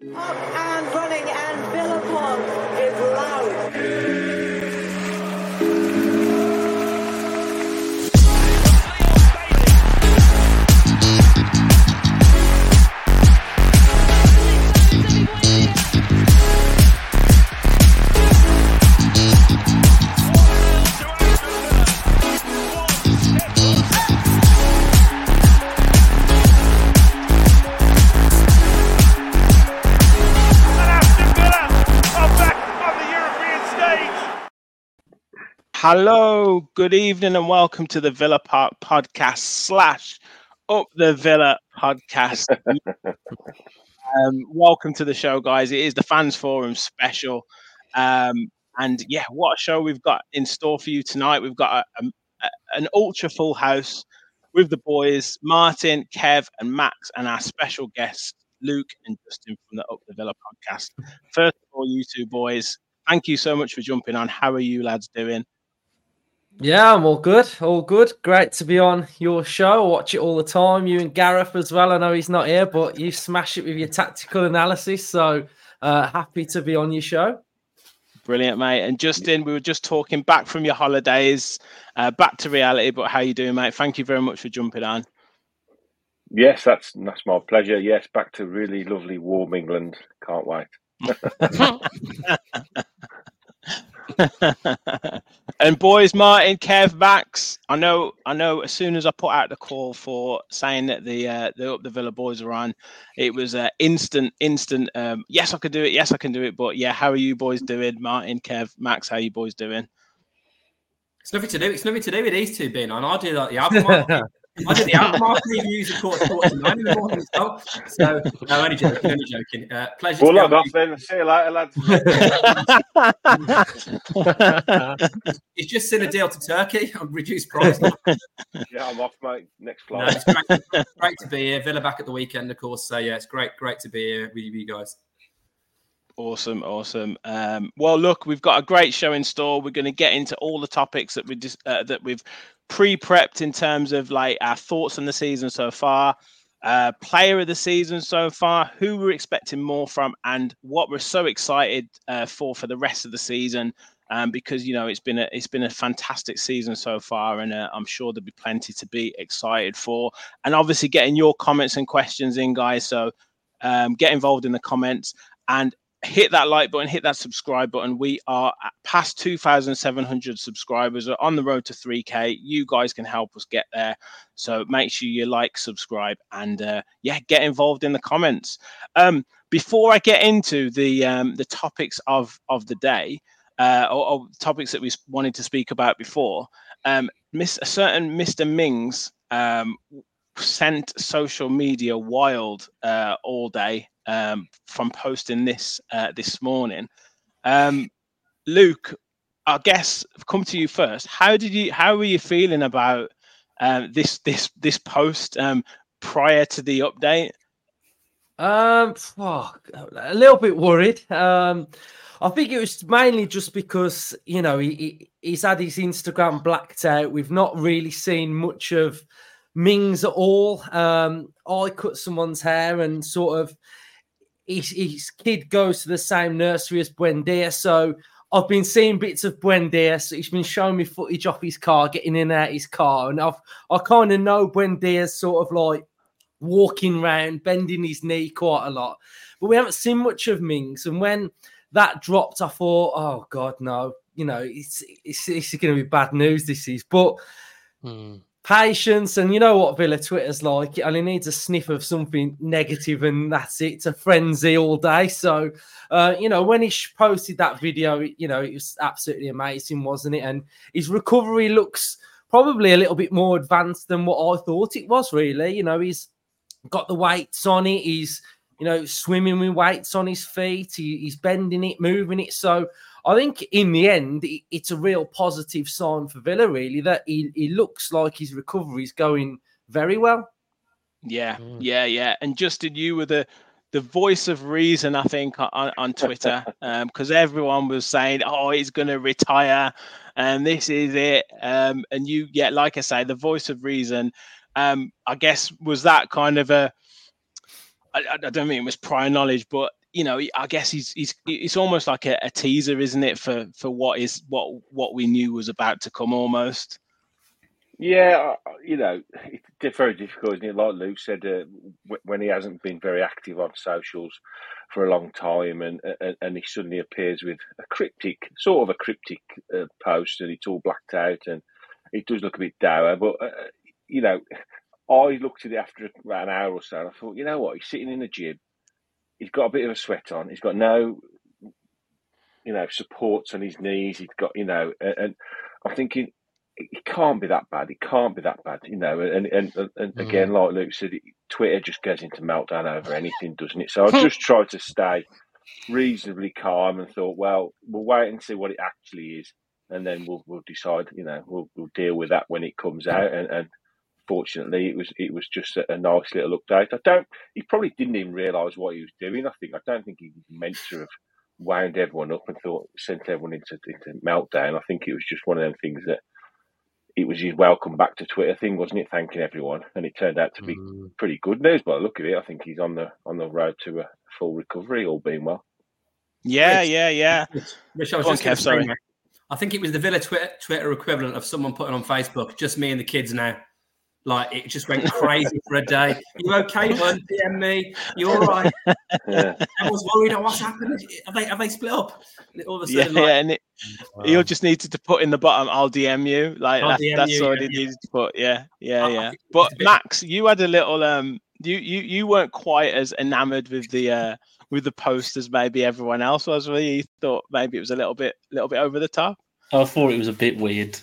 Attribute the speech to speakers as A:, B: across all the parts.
A: Up and running, and Villapon is loud.
B: Hello, good evening, and welcome to the Villa Park podcast slash Up the Villa podcast. um, welcome to the show, guys. It is the Fans Forum special, um, and yeah, what a show we've got in store for you tonight. We've got a, a, an ultra full house with the boys, Martin, Kev, and Max, and our special guests, Luke and Justin from the Up the Villa podcast. First of all, you two boys, thank you so much for jumping on. How are you lads doing?
C: Yeah, I'm all good. All good. Great to be on your show. I watch it all the time. You and Gareth as well. I know he's not here, but you smash it with your tactical analysis. So uh, happy to be on your show.
B: Brilliant, mate. And Justin, we were just talking back from your holidays, uh, back to reality. But how you doing, mate? Thank you very much for jumping on.
D: Yes, that's that's my pleasure. Yes, back to really lovely warm England. Can't wait.
B: and boys, Martin, Kev, Max. I know, I know. As soon as I put out the call for saying that the uh, the Up the Villa boys are on, it was uh, instant, instant. Um, yes, I can do it. Yes, I can do it. But yeah, how are you boys doing, Martin, Kev, Max? How you boys doing?
E: It's nothing to do. It's nothing to do with these two being on. I do like the aftermath. I do the aftermath reviews of quarter quarter nine in the morning as well. So no, only joking. Only joking. Uh, pleasure.
D: Well,
E: to
D: log
E: be on
D: off then. See you later, lads.
E: with- It's just seen a deal to Turkey on reduced price.
D: yeah, I'm off, mate. Next flight.
E: it's great, great to be here. Villa back at the weekend, of course. So yeah, it's great, great to be here with you guys.
B: Awesome, awesome. Um, well, look, we've got a great show in store. We're going to get into all the topics that we just uh, that we've pre-prepped in terms of like our thoughts on the season so far, uh, player of the season so far, who we're expecting more from, and what we're so excited uh, for for the rest of the season. Um, because you know it's been a it's been a fantastic season so far, and uh, I'm sure there'll be plenty to be excited for. And obviously, getting your comments and questions in, guys. So um, get involved in the comments and hit that like button, hit that subscribe button. We are past 2,700 subscribers, We're on the road to 3K. You guys can help us get there. So make sure you like, subscribe, and uh, yeah, get involved in the comments. Um, before I get into the um, the topics of of the day, uh, or, or topics that we wanted to speak about before, um, Miss a certain Mr. Mings um, sent social media wild uh, all day um, from posting this uh, this morning. Um, Luke, I guess come to you first. How did you? How were you feeling about um, this this this post um, prior to the update?
C: Um, oh, a little bit worried. Um, I think it was mainly just because you know he, he he's had his Instagram blacked out. We've not really seen much of Mings at all. Um, I cut someone's hair and sort of his, his kid goes to the same nursery as Buendia, so I've been seeing bits of Buendia. So he's been showing me footage off his car, getting in and out his car, and I've I kind of know Buendia's sort of like walking around, bending his knee quite a lot. But we haven't seen much of Mings. And when that dropped, I thought, oh God, no, you know, it's it's, it's going to be bad news. This is, but patience, and you know what Villa Twitter's like. It only needs a sniff of something negative, and that's it. It's a frenzy all day. So, uh, you know, when he posted that video, you know, it was absolutely amazing, wasn't it? And his recovery looks probably a little bit more advanced than what I thought it was. Really, you know, he's got the weights on it. He's you know swimming with weights on his feet. He, he's bending it, moving it. So I think in the end, it's a real positive sign for Villa. Really, that he, he looks like his recovery is going very well.
B: Yeah, yeah, yeah. And Justin, you were the the voice of reason, I think, on, on Twitter, because everyone was saying, "Oh, he's going to retire, and this is it." Um, and you, yeah, like I say, the voice of reason. Um, I guess was that kind of a. I, I I don't mean it was prior knowledge, but you know, I guess he's he's it's almost like a, a teaser, isn't it, for for what is what what we knew was about to come almost.
D: Yeah, you know, it's very difficult, isn't it? Like Luke said, uh, when he hasn't been very active on socials for a long time, and and, and he suddenly appears with a cryptic, sort of a cryptic uh, post, and it's all blacked out, and it does look a bit dour. But uh, you know, I looked at it after about an hour or so, and I thought, you know what? He's sitting in the gym. He's got a bit of a sweat on. He's got no, you know, supports on his knees. He's got, you know, and, and I'm thinking it can't be that bad. It can't be that bad, you know. And and, and mm. again, like Luke said, Twitter just goes into meltdown over anything, doesn't it? So I just tried to stay reasonably calm and thought, well, we'll wait and see what it actually is, and then we'll we'll decide. You know, we'll we'll deal with that when it comes out. And, and fortunately, it was it was just a, a, nice little update. I don't. He probably didn't even realise what he was doing. I think I don't think he meant to have wound everyone up and thought sent everyone into into meltdown. I think it was just one of them things that it was his welcome back to Twitter thing, wasn't it? Thanking everyone, and it turned out to be mm. pretty good news. By the look of it, I think he's on the on the road to a full recovery, all being well.
B: Yeah, Rich, yeah, yeah.
E: Rich, I was just Kev, sorry. I think it was the Villa Twitter, Twitter equivalent of someone putting on Facebook, just me and the kids now. Like it just went crazy for a day. You okay, bud? DM me. You all right? Yeah. I was worried. Oh, what's happened? Have they have they split up?
B: All of a sudden, yeah, like, yeah and it, wow. he'll just needed to put in the bottom. I'll DM you. Like that, DM that's you, all yeah, he needed to put. Yeah, yeah, oh, yeah. But Max, you had a little um. You you you weren't quite as enamored with the uh with the post as maybe everyone else was. Really, you thought maybe it was a little bit little bit over the top.
F: I thought it was a bit weird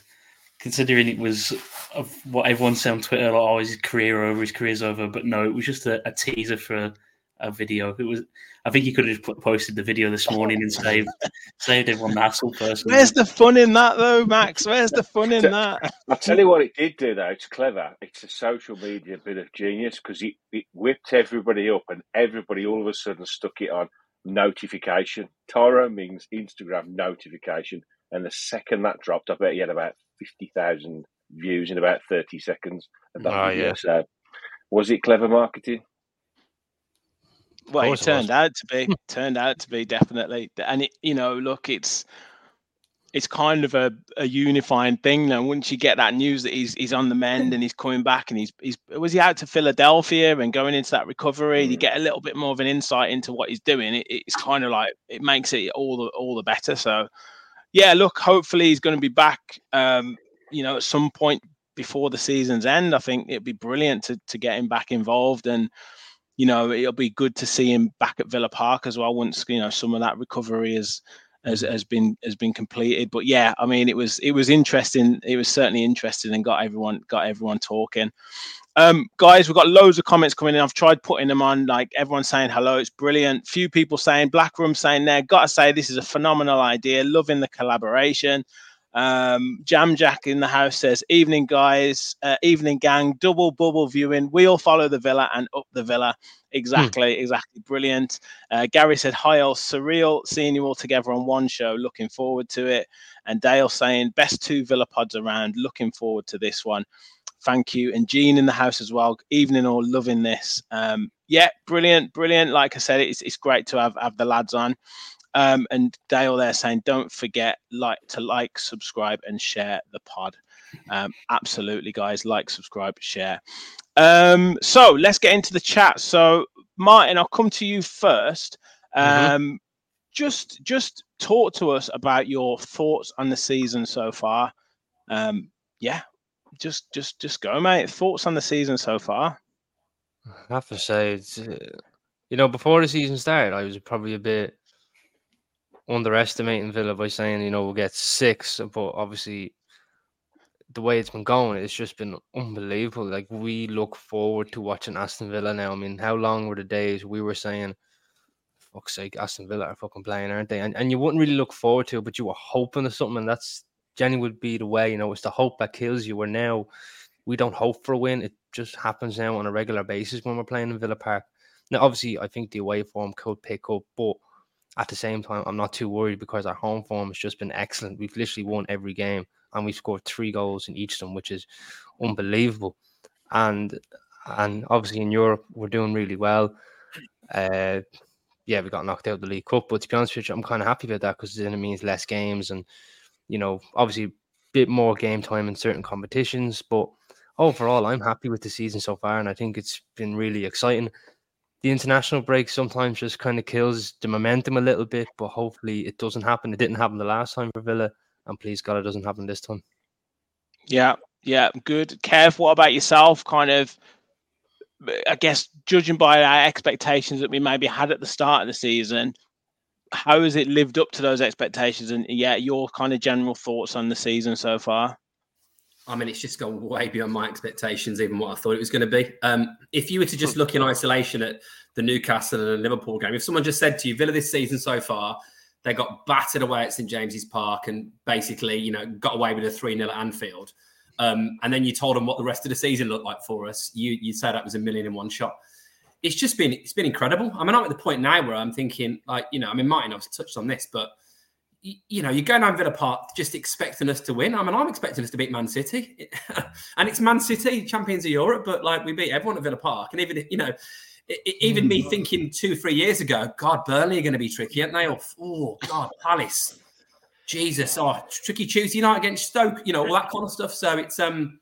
F: considering it was of what everyone said on Twitter, like, oh, his career over, his career's over. But no, it was just a, a teaser for a, a, video. It was. I think he could have just posted the video this morning and saved saved everyone the hassle. Personally,
B: where's the fun in that though, Max? Where's the fun in that?
D: I'll tell you what it did do though. It's clever. It's a social media bit of genius because it, it whipped everybody up and everybody all of a sudden stuck it on notification. Tyrone Mings Instagram notification. And the second that dropped, I bet he had about 50,000 views in about 30 seconds. oh, yeah. So, was it clever marketing?
B: Well, it turned it out to be. turned out to be definitely, and it, you know, look, it's it's kind of a, a unifying thing now. Once you get that news that he's he's on the mend and he's coming back and he's he's was he out to Philadelphia and going into that recovery, mm. you get a little bit more of an insight into what he's doing. It, it's kind of like it makes it all the all the better. So yeah, look, hopefully he's going to be back. Um, you know, at some point before the season's end, I think it'd be brilliant to to get him back involved, and you know, it'll be good to see him back at Villa Park as well once you know some of that recovery is has, has been has been completed. But yeah, I mean, it was it was interesting. It was certainly interesting and got everyone got everyone talking. Um, guys, we've got loads of comments coming in. I've tried putting them on, like everyone saying hello. It's brilliant. Few people saying Black Room saying there. Got to say, this is a phenomenal idea. Loving the collaboration. Um, Jam Jack in the house says, "Evening, guys. Uh, evening, gang. Double bubble viewing. We all follow the villa and up the villa. Exactly, hmm. exactly. Brilliant." Uh, Gary said, "Hi, all. Surreal seeing you all together on one show. Looking forward to it." And Dale saying, "Best two villa pods around. Looking forward to this one." thank you. And Jean in the house as well. Evening all, loving this. Um, yeah, brilliant, brilliant. Like I said, it's it's great to have have the lads on. Um, and Dale there saying, don't forget like to like, subscribe, and share the pod. Um, absolutely, guys, like, subscribe, share. Um, so let's get into the chat. So Martin, I'll come to you first. Mm-hmm. Um, mm-hmm. Just just talk to us about your thoughts on the season so far. Um, yeah, just just just go, mate. Thoughts on the season so far?
G: I have to say, it's uh, you know before the season started, I was probably a bit underestimating Villa by saying you know we'll get six, but obviously the way it's been going, it's just been unbelievable. Like we look forward to watching Aston Villa now. I mean, how long were the days we were saying, "Fuck's sake, Aston Villa are fucking playing, aren't they?" And and you wouldn't really look forward to it, but you were hoping for something. And that's Jenny would be the way, you know, it's the hope that kills you. Where now we don't hope for a win. It just happens now on a regular basis when we're playing in Villa Park. Now, obviously, I think the away form could pick up, but at the same time, I'm not too worried because our home form has just been excellent. We've literally won every game and we've scored three goals in each of them, which is unbelievable. And and obviously in Europe, we're doing really well. Uh, yeah, we got knocked out of the League Cup. But to be honest with you, I'm kind of happy about that because then it means less games and, you know, obviously a bit more game time in certain competitions. But overall, I'm happy with the season so far, and I think it's been really exciting. The international break sometimes just kind of kills the momentum a little bit, but hopefully it doesn't happen. It didn't happen the last time for Villa, and please God, it doesn't happen this time.
B: Yeah, yeah, good. Kev, what about yourself? Kind of, I guess, judging by our expectations that we maybe had at the start of the season, how has it lived up to those expectations? And yeah, your kind of general thoughts on the season so far?
E: I mean, it's just gone way beyond my expectations, even what I thought it was going to be. Um, if you were to just look in isolation at the Newcastle and the Liverpool game, if someone just said to you, Villa this season so far, they got battered away at St James's Park and basically, you know, got away with a 3 0 at Anfield. Um, and then you told them what the rest of the season looked like for us. You you said that was a million in one shot. It's just been it's been incredible. I mean, I'm at the point now where I'm thinking, like, you know, I mean, Martin obviously touched on this, but you know, you're going down Villa Park just expecting us to win. I mean, I'm expecting us to beat Man City, and it's Man City, champions of Europe, but like we beat everyone at Villa Park, and even you know, even me thinking two, three years ago, God, Burnley are going to be tricky, aren't they? oh, God, Palace, Jesus, oh, tricky Tuesday night against Stoke, you know, all that kind of stuff. So it's um,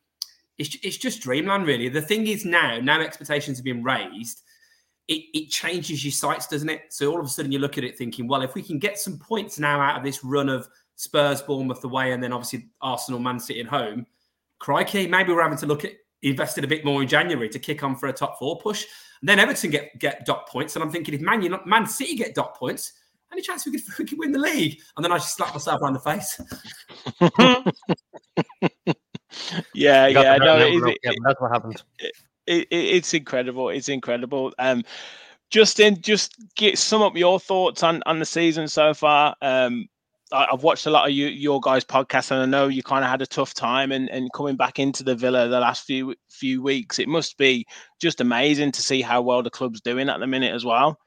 E: it's it's just dreamland, really. The thing is now, now expectations have been raised it, it changes your sights, doesn't it? So all of a sudden you look at it thinking, well, if we can get some points now out of this run of Spurs, Bournemouth away, and then obviously Arsenal, Man City at home, crikey, maybe we're having to look at invested a bit more in January to kick on for a top four push. And then Everton get get dot points, and I'm thinking if Man United, Man City get dot points, any chance we could, we could win the league? And then I just slap myself around the face.
B: yeah, yeah, no, it,
G: yeah, that's what happened.
B: It, it, it's incredible. It's incredible. Um, Justin, just get sum up your thoughts on on the season so far. Um, I, have watched a lot of you, your guys' podcasts, and I know you kind of had a tough time and, and coming back into the Villa the last few few weeks. It must be just amazing to see how well the club's doing at the minute as well.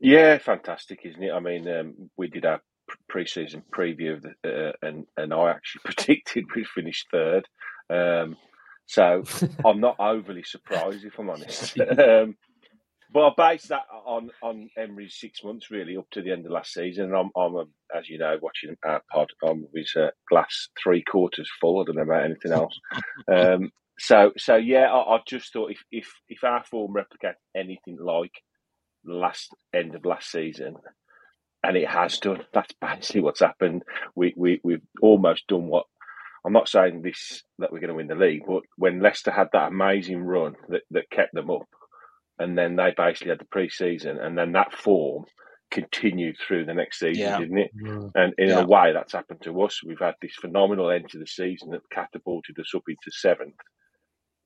D: Yeah, fantastic, isn't it? I mean, um, we did our pre-season preview, of the, uh, and and I actually predicted we'd finish third. Um, so I'm not overly surprised, if I'm honest. um, but I base that on on Emery's six months, really, up to the end of last season. And I'm, I'm um, as you know, watching our pod, I'm with his uh, glass three quarters full. I don't know about anything else. Um, so, so yeah, I, I, just thought if, if if our form replicates anything like the last end of last season, and it has done, that's basically what's happened. We we we've almost done what I'm not saying this that we're going to win the league, but when Leicester had that amazing run that, that kept them up, and then they basically had the pre-season, and then that form continued through the next season, yeah. didn't it? Mm. And in yeah. a way, that's happened to us. We've had this phenomenal end to the season that catapulted us up into seventh.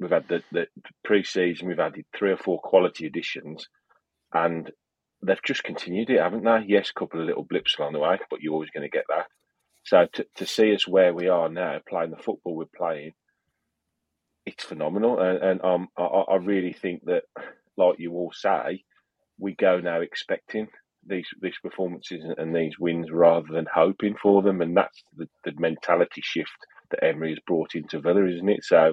D: We've had the, the pre-season, we've added three or four quality additions, and they've just continued it, haven't they? Yes, a couple of little blips along the way, but you're always going to get that. So to, to see us where we are now, playing the football we're playing, it's phenomenal. And, and um, I, I really think that, like you all say, we go now expecting these these performances and these wins rather than hoping for them, and that's the, the mentality shift that Emery has brought into Villa, isn't it? So,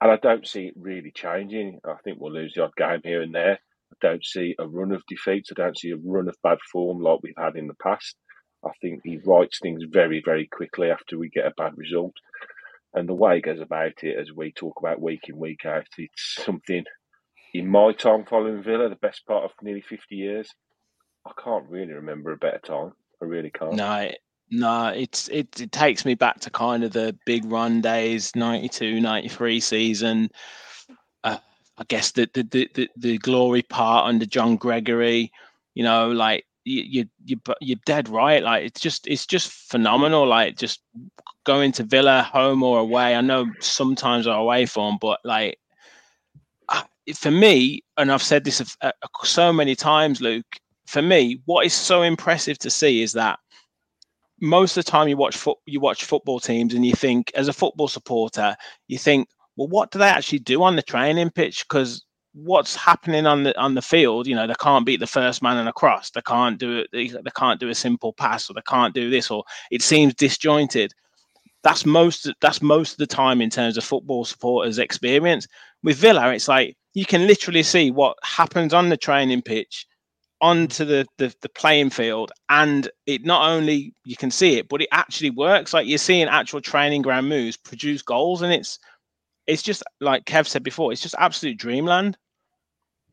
D: and I don't see it really changing. I think we'll lose the odd game here and there. I don't see a run of defeats. I don't see a run of bad form like we've had in the past. I think he writes things very, very quickly after we get a bad result. And the way he goes about it, as we talk about week in, week out, it's something in my time following Villa, the best part of nearly 50 years. I can't really remember a better time. I really can't.
B: No, no, it's it, it takes me back to kind of the big Ron days, 92, 93 season. Uh, I guess the, the the the glory part under John Gregory, you know, like you you you're dead right. Like it's just it's just phenomenal. Like just going to Villa, home or away. I know sometimes are away from, but like for me, and I've said this so many times, Luke. For me, what is so impressive to see is that most of the time you watch foot, you watch football teams, and you think, as a football supporter, you think, well, what do they actually do on the training pitch? Because what's happening on the on the field you know they can't beat the first man in a cross. They can't do it they, they can't do a simple pass or they can't do this or it seems disjointed. That's most that's most of the time in terms of football supporters experience. With villa it's like you can literally see what happens on the training pitch onto the, the the playing field and it not only you can see it but it actually works like you're seeing actual training ground moves produce goals and it's it's just like kev said before it's just absolute dreamland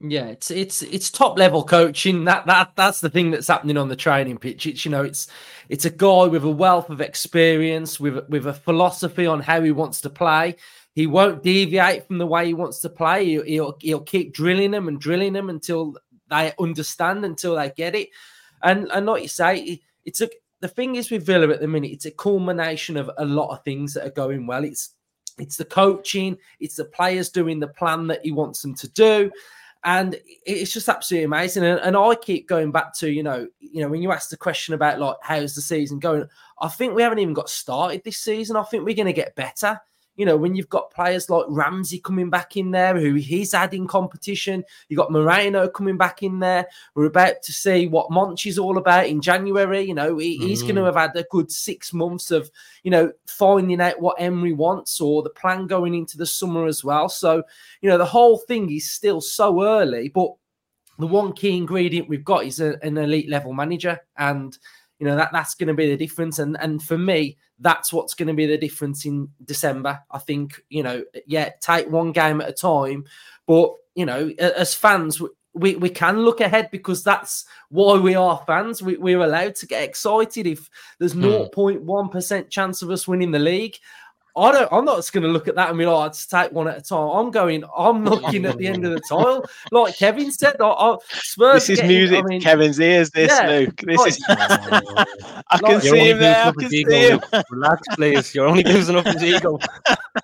C: yeah, it's it's it's top level coaching. That that that's the thing that's happening on the training pitch. It's you know, it's it's a guy with a wealth of experience, with with a philosophy on how he wants to play. He won't deviate from the way he wants to play. He'll he'll, he'll keep drilling them and drilling them until they understand, until they get it. And and like you say, it's a the thing is with Villa at the minute. It's a culmination of a lot of things that are going well. It's it's the coaching, it's the players doing the plan that he wants them to do and it's just absolutely amazing. And, and, I keep going back to you know, you know, when you ask the question about like how's the season going, I think we haven't even got started this season. I think we're going to get better you know, when you've got players like Ramsey coming back in there, who he's adding competition, you got Moreno coming back in there. We're about to see what Monch is all about in January. You know, he, mm. he's going to have had a good six months of, you know, finding out what Emery wants or the plan going into the summer as well. So, you know, the whole thing is still so early, but the one key ingredient we've got is a, an elite level manager. And, you know, that that's going to be the difference. And and for me, that's what's going to be the difference in December. I think, you know, yeah, take one game at a time. But, you know, as fans, we, we can look ahead because that's why we are fans. We, we're allowed to get excited if there's 0.1% hmm. chance of us winning the league. I don't. I'm not just going to look at that and be like, oh, "Let's take one at a time." I'm going. I'm looking at the end of the tile, like Kevin said. I, I,
B: Spurs. This is music I mean, Kevin's ears. This yeah, Luke. This like, is. I like, can see him there. I can see him.
G: Relax, please. You're only losing up his ego.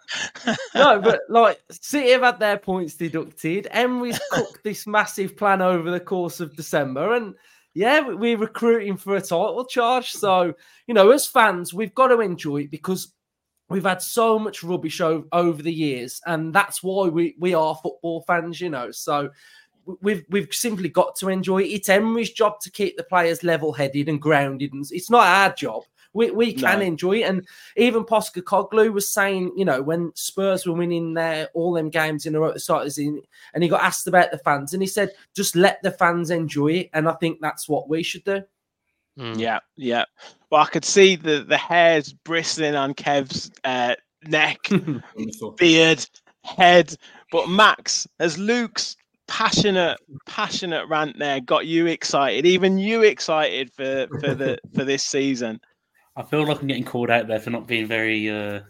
C: no, but like City have had their points deducted. Emery's cooked this massive plan over the course of December, and yeah, we're recruiting for a title charge. So you know, as fans, we've got to enjoy it because we've had so much rubbish over, over the years, and that's why we, we are football fans, you know. So we've we've simply got to enjoy it. It's Emery's job to keep the players level headed and grounded, and it's not our job. We, we can no. enjoy it. And even Postecoglou was saying, you know, when Spurs were winning their all them games in a row at the start of the and he got asked about the fans, and he said, just let the fans enjoy it. And I think that's what we should do.
B: Mm. Yeah, yeah. Well, I could see the the hairs bristling on Kev's uh, neck, beard, head. But Max, as Luke's passionate, passionate rant there got you excited, even you excited for for the for this season.
F: I feel like I'm getting called out there for not being very. Uh,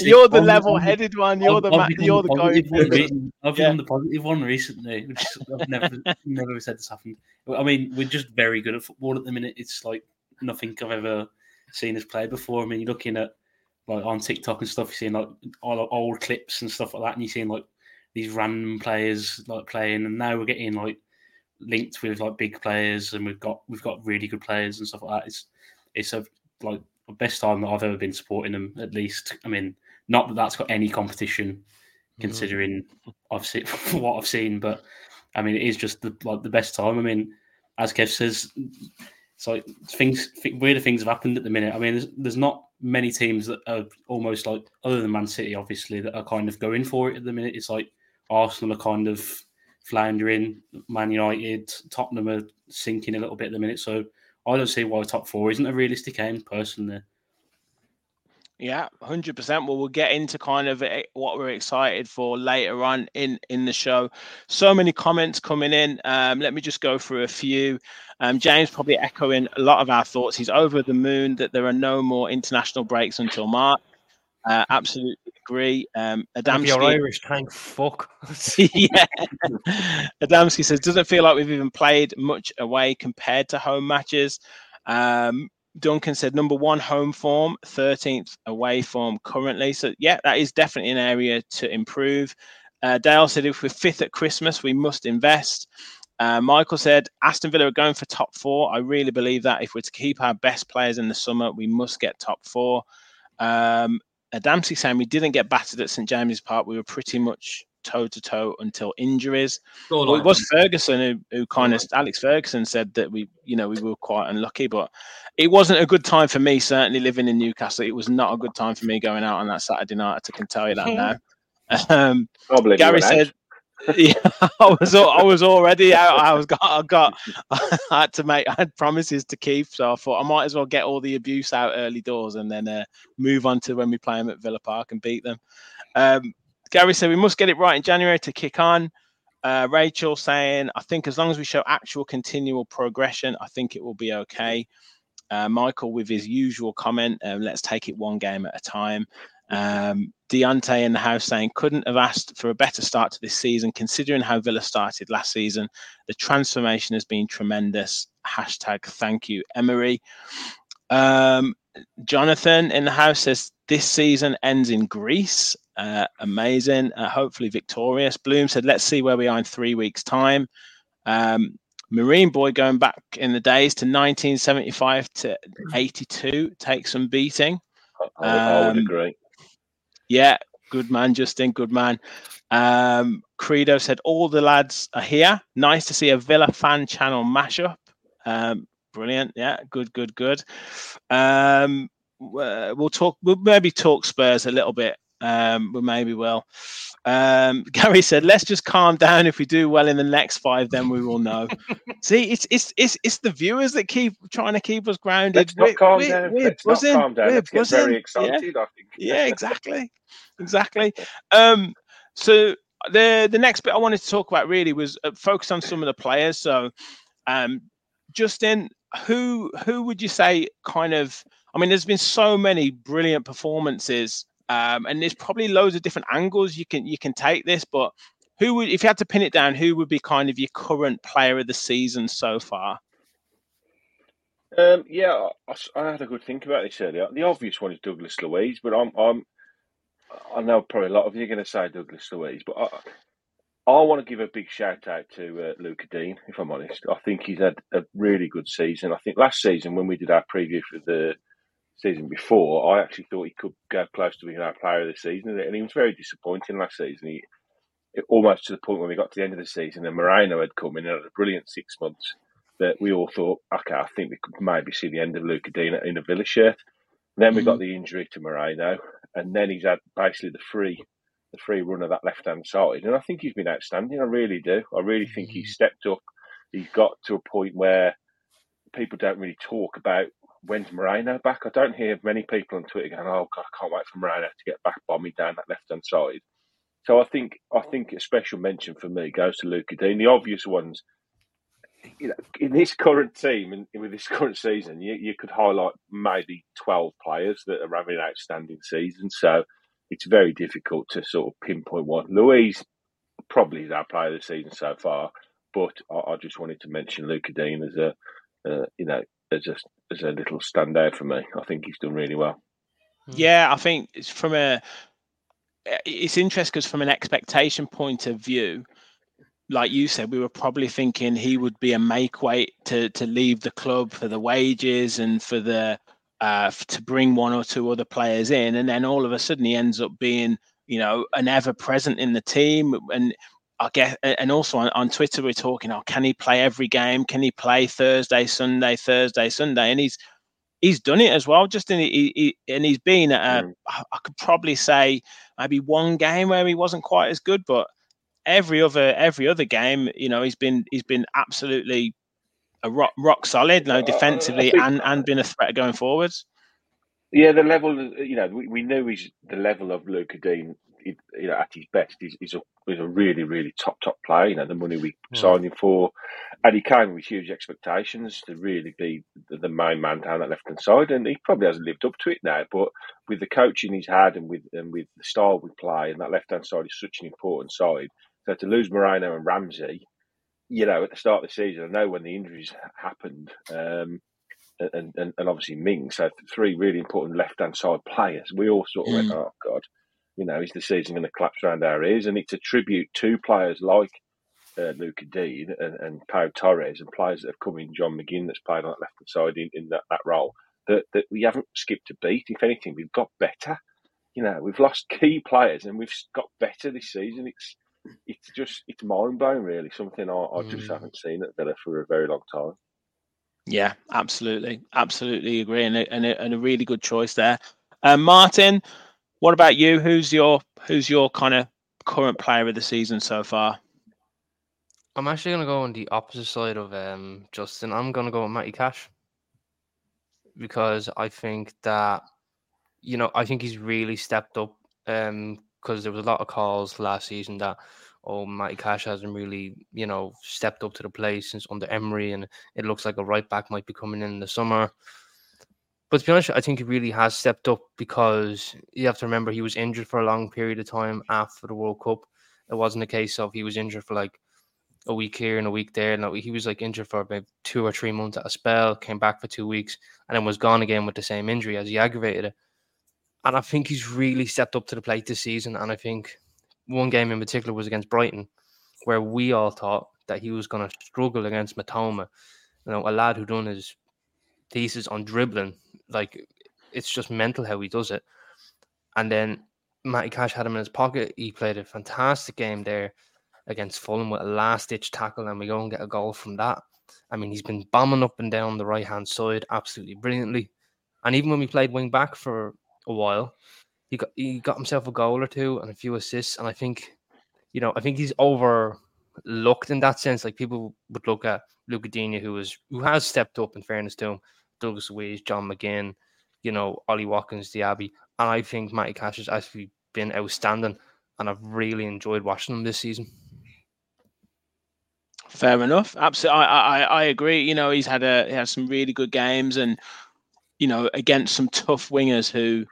B: you're the level-headed one. You're the I've you're the guy.
F: I've been on the positive one recently, which I've never never said this happened. I mean, we're just very good at football at the minute. It's like nothing I've ever seen us play before. I mean, you're looking at like on TikTok and stuff. You're seeing like all old clips and stuff like that, and you're seeing like these random players like playing, and now we're getting like linked with like big players, and we've got we've got really good players and stuff like that. It's it's a like the best time that I've ever been supporting them. At least, I mean, not that that's got any competition, mm-hmm. considering mm. I've seen what I've seen, but I mean, it is just the like the best time. I mean, as Kev says, it's like things weirder things have happened at the minute. I mean, there's, there's not many teams that are almost like other than Man City, obviously, that are kind of going for it at the minute. It's like Arsenal are kind of floundering, Man United, Tottenham are sinking a little bit at the minute. So I don't see why the top four isn't a realistic aim personally.
B: Yeah, hundred percent. Well, we'll get into kind of eh, what we're excited for later on in in the show. So many comments coming in. Um, let me just go through a few. Um, James probably echoing a lot of our thoughts. He's over the moon that there are no more international breaks until March. Uh, absolutely agree. Um,
G: Adamski, you're Irish, thank fuck.
B: yeah. Adamski says, doesn't feel like we've even played much away compared to home matches. Um, Duncan said, number one, home form, 13th away form currently. So, yeah, that is definitely an area to improve. Uh, Dale said, if we're fifth at Christmas, we must invest. Uh, Michael said, Aston Villa are going for top four. I really believe that if we're to keep our best players in the summer, we must get top four. Um, Adamski saying we didn't get battered at St James's Park. We were pretty much toe to toe until injuries. Well, it was Ferguson who, who kind of Alex Ferguson said that we, you know, we were quite unlucky, but it wasn't a good time for me. Certainly living in Newcastle, it was not a good time for me going out on that Saturday night. I can tell you that now. Um, Gary said, yeah, I was I was already out. I was got I got I had to make I had promises to keep, so I thought I might as well get all the abuse out early doors and then uh, move on to when we play them at Villa Park and beat them. Um, Gary said we must get it right in January to kick on. Uh, Rachel saying, I think as long as we show actual continual progression, I think it will be okay. Uh, Michael with his usual comment, um, let's take it one game at a time. Um, Deontay in the house saying, couldn't have asked for a better start to this season, considering how Villa started last season. The transformation has been tremendous. Hashtag thank you, Emery. Um, Jonathan in the house says, this season ends in Greece. Uh, amazing. Uh, hopefully victorious. Bloom said, let's see where we are in three weeks' time. Um, Marine Boy going back in the days to 1975 to 82 takes some beating.
D: I, I would
B: Um,
D: agree.
B: Yeah, good man, Justin. Good man. Um, Credo said all the lads are here. Nice to see a Villa fan channel mashup. Um, brilliant. Yeah, good, good, good. Um, we'll talk. We'll maybe talk Spurs a little bit. Um, we maybe will. Um, Gary said, "Let's just calm down. If we do well in the next five, then we will know." See, it's it's it's it's the viewers that keep trying to keep us grounded.
D: Let's not
B: We're-
D: calm
B: we're-
D: down.
B: we're
D: Let's not calm down.
B: We're
D: Let's get very
B: buzzing. Yeah
D: excited. I think.
B: yeah exactly exactly um so the the next bit i wanted to talk about really was uh, focus on some of the players so um justin who who would you say kind of i mean there's been so many brilliant performances um and there's probably loads of different angles you can you can take this but who would if you had to pin it down who would be kind of your current player of the season so far
D: Um, yeah, I had a good think about this earlier. The obvious one is Douglas Luiz, but I'm, I'm, I know probably a lot of you are going to say Douglas Luiz, but I, I want to give a big shout out to uh, Lucas Digne. If I'm honest, I think he's had a really good season. I think last season when we did our preview for the season before, I actually thought he could go close to being our player of the season, and he was very disappointing last season. He it, almost to the point when we got to the end of the season, and Moreno had come in and had a brilliant six months. That we all thought, okay, I think we could maybe see the end of Lucas Digne in a Villa shirt. Then we got mm-hmm. the injury to Moreno, and then he's had basically the free, the free run of that left hand side, and I think he's been outstanding. I really do. I really think he's mm-hmm. stepped up. He's got to a point where people don't really talk about when's Moreno back. I don't hear many people on Twitter going, "Oh God, I can't wait for Moreno to get back bombing down that left hand side." So I think I think a special mention for me goes to Lucas Digne. The obvious ones, you know, in this current team and with this current season, you, you could highlight maybe twelve players that are having an outstanding season. So it's very difficult to sort of pinpoint one. Luiz probably is our player of the season so far, but I, I just wanted to mention Lucas Digne as a, uh, you know, as a as a little standout for me. I think he's done really well.
B: Yeah, I think it's from a it's interesting because from an expectation point of view, like you said, we were probably thinking he would be a make weight to to leave the club for the wages and for the uh to bring one or two other players in, and then all of a sudden he ends up being you know an ever present in the team and. I guess, and also on, on Twitter, we're talking, oh, can he play every game? Can he play Thursday, Sunday, Thursday, Sunday? And he's he's done it as well. Just in he, he, and he's been at a, hmm. I I could probably say maybe one game where he wasn't quite as good, but every other every other game, you know, he's been he's been absolutely a rock rock solid, you know, defensively
D: think-
B: and and been a threat going forwards.
D: Yeah, the level, you know, we, we knew he's the level of Lucas Digne, he- you know, at his best. He's, he's, a, he's a really, really top, top player. You know, the money we signed him for. And he came with huge expectations to really be the, the main man down that left hand side. And he probably hasn't lived up to it now. But with the coaching he's had and with and with the style we play, and that left hand side is such an important side. So to lose Moreno and Ramsey, you know, at the start of the season, I know when the injuries happened. Um, and, and, and obviously Ming. So three really important left hand side players. We all sort of went, oh God, you know, is the season going to collapse around our ears? And it's a tribute to players like uh, Lucas Digne and, and Pau Torres and players that have come in, John McGinn that's played on that left hand side in, in that, that role, that, that we haven't skipped a beat. If anything, we've got better. You know, we've lost key players and we've got better this season. It's it's just it's mind blowing, really. Something I, I just haven't seen at Villa for a very long time.
B: Yeah, absolutely, absolutely agree, and a, and a, and a really good choice there. Um, Martin, what about you? Who's your who's your kind of current player of the season so far?
G: I'm actually going to go on the opposite side of um, Justin. I'm going to go with Matty Cash because I think that, you know, I think he's really stepped up because um, there was a lot of calls last season that, oh, Matty Cash hasn't really, you know, stepped up to the plate since under Emery and it looks like a right back might be coming in, in the summer. But to be honest, I think he really has stepped up because you have to remember he was injured for a long period of time after the World Cup. It wasn't a case of he was injured for like a week here and a week there. No, he was like injured for about two or three months at a spell, came back for two weeks, and then was gone again with the same injury as he aggravated it. And I think he's really stepped up to the plate this season. And I think one game in particular was against Brighton, where we all thought that he was going to struggle against Mitoma, You know, a lad who done his thesis on dribbling, like it's just mental how he does it. And then Matty Cash had him in his pocket. He played a fantastic game there against Fulham with a last ditch tackle, and we go and get a goal from that. I mean, he's been bombing up and down the right hand side absolutely brilliantly. And even when we played wing back for a while, he got he got himself a goal or two and a few assists. And I think, you know, I think he's overlooked in that sense. Like people would look at Lucas Digne, who is who has stepped up in fairness to him, Douglas Luiz, John McGinn, you know, Ollie Watkins, Diaby. And I think Matty Cash has actually been outstanding. And I've really enjoyed watching him this season.
B: Fair enough. Absolutely, I, I I agree. You know, he's had a he has some really good games, and you know, against some tough wingers who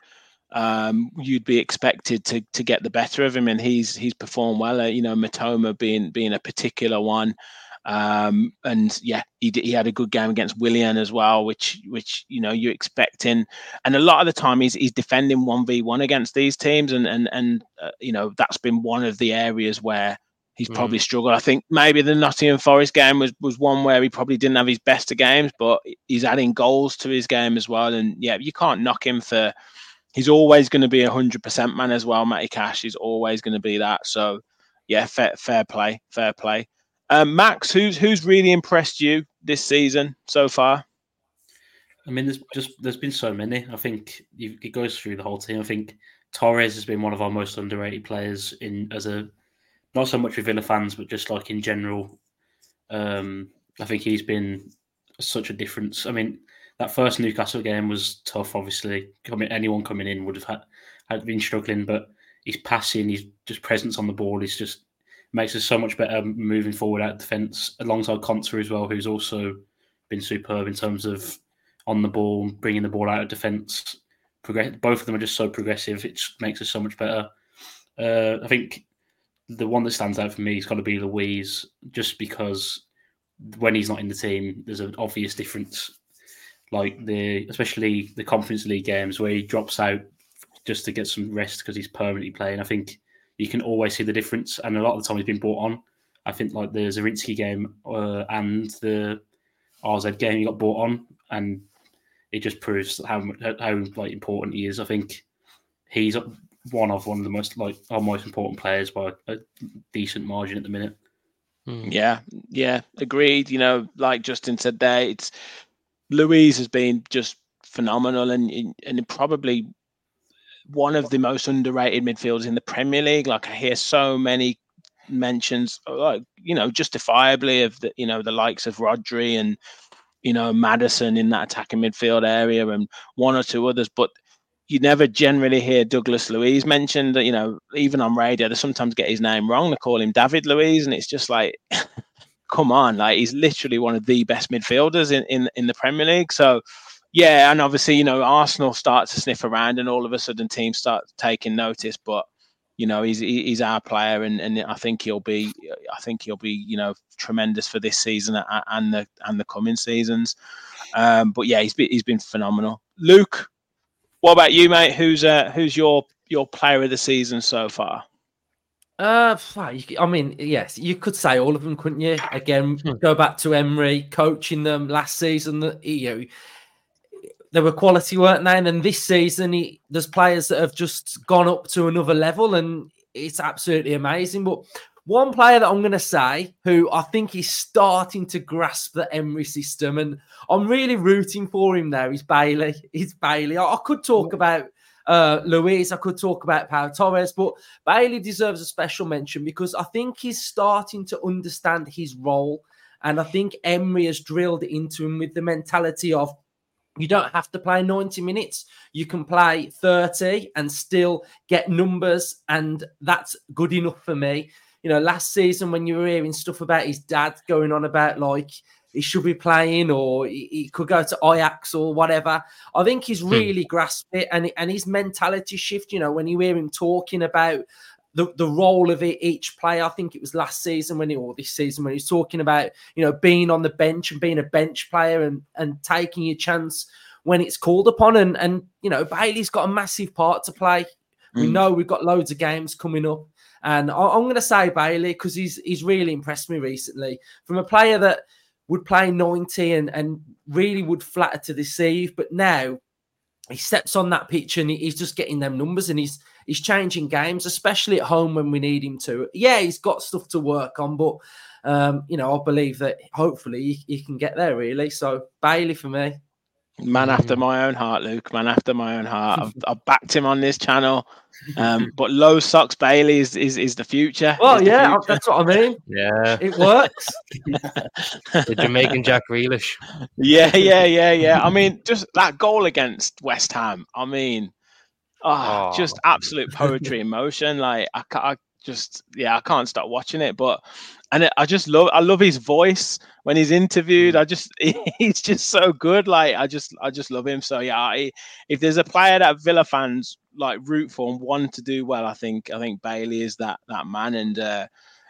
B: um, you'd be expected to to get the better of him, and he's he's performed well. Uh, you know, Mitoma being being a particular one, um, and yeah, he he had a good game against Willian as well, which which you know you're expecting. And a lot of the time, he's he's defending one v one against these teams, and and and uh, you know that's been one of the areas where he's mm. probably struggled. I think maybe the Nottingham Forest game was was one where he probably didn't have his best of games, but he's adding goals to his game as well. And yeah, you can't knock him for. He's always going to be a hundred percent man as well. Matty Cash is always going to be that. So yeah, fair fair play, fair play. Um, Max, who's who's really impressed you this season so far?
F: I mean, there's just there's been so many. I think it goes through the whole team. I think Torres has been one of our most underrated players in as a not so much with Villa fans, but just like in general. Um, I think he's been such a difference. I mean, that first Newcastle game was tough. Obviously, coming anyone coming in would have had, had been struggling, but his passing, his just presence on the ball is just makes us so much better moving forward out defence. Alongside Konsa as well, who's also been superb in terms of on the ball, bringing the ball out of defence. Progress- both of them are just so progressive. It makes us so much better. Uh, I think the one that stands out for me has got to be Luiz, just because when he's not in the team, there's an obvious difference. Like the especially the Conference League games where he drops out just to get some rest because he's permanently playing. I think you can always see the difference, and a lot of the time he's been brought on. I think like the Zrinjski game uh, and the AZ game he got brought on, and it just proves how how like important he is. I think he's one of one of the most like our most important players by a decent margin at the minute.
B: Hmm. Yeah, yeah, agreed. You know, like Justin said there, it's Luiz has been just phenomenal and and probably one of the most underrated midfielders in the Premier League. Like I hear so many mentions, like you know, justifiably of the you know the likes of Rodri and you know Maddison in that attacking midfield area and one or two others, but you never generally hear Douglas Luiz mentioned. You know, even on radio, they sometimes get his name wrong. They call him David Luiz, and it's just like, come on, like he's literally one of the best midfielders in in, in the Premier League. So. Yeah, and obviously, you know, Arsenal start to sniff around, and all of a sudden, teams start taking notice. But you know, he's he's our player, and, and I think he'll be, I think he'll be, you know, tremendous for this season and the and the coming seasons. Um, but yeah, he's been he's been phenomenal. Luke, what about you, mate? Who's uh, who's your your player of the season so far?
C: Uh, I mean, yes, you could say all of them, couldn't you? Again, hmm. go back to Emery coaching them last season. That you know, they were quality, weren't they? And then this season, he, there's players that have just gone up to another level, and it's absolutely amazing. But one player that I'm going to say who I think is starting to grasp the Emery system, and I'm really rooting for him there, is Bailey. He's Bailey. I, I could talk about Uh, Luiz, I could talk about Pau Torres, but Bailey deserves a special mention because I think he's starting to understand his role. And I think Emery has drilled into him with the mentality of you don't have to play 90 minutes. You can play 30 and still get numbers. And that's good enough for me. You know, last season when you were hearing stuff about his dad going on about like he should be playing or he, he could go to Ajax or whatever, I think he's hmm. really hmm. grasped it and, and his mentality shift. You know, when you hear him talking about the, the role of it, each player. I think it was last season when he or this season when he's talking about you know being on the bench and being a bench player and and taking your chance when it's called upon. And and you know Bailey's got a massive part to play. Mm. We know we've got loads of games coming up, and I, am going to say Bailey because he's he's really impressed me recently from a player that would play 90 and and really would flatter to deceive, but now he steps on that pitch and he's just getting them numbers and he's he's changing games, especially at home when we need him to. Yeah, he's got stuff to work on, but um, you know, I believe that hopefully he, he can get there really. So Bailey for me.
B: Man after my own heart, Luke. Man after my own heart. I've, I've backed him on this channel. Um, but low socks Bailey is, is, is the future.
C: Well, yeah,
B: future.
C: that's what I mean.
G: Yeah,
C: it works.
G: the Jamaican Jack Grealish.
B: Yeah, yeah, yeah, yeah. I mean, just that goal against West Ham. I mean, oh, oh. just absolute poetry in motion. Like I, I just yeah, I can't stop watching it. But and it, I just love I love his voice when he's interviewed. Mm. I just he's just so good. Like I just I just love him. So yeah, I, if there's a player that Villa fans like root for and want to do well, I think I think Bailey is that that man. And uh,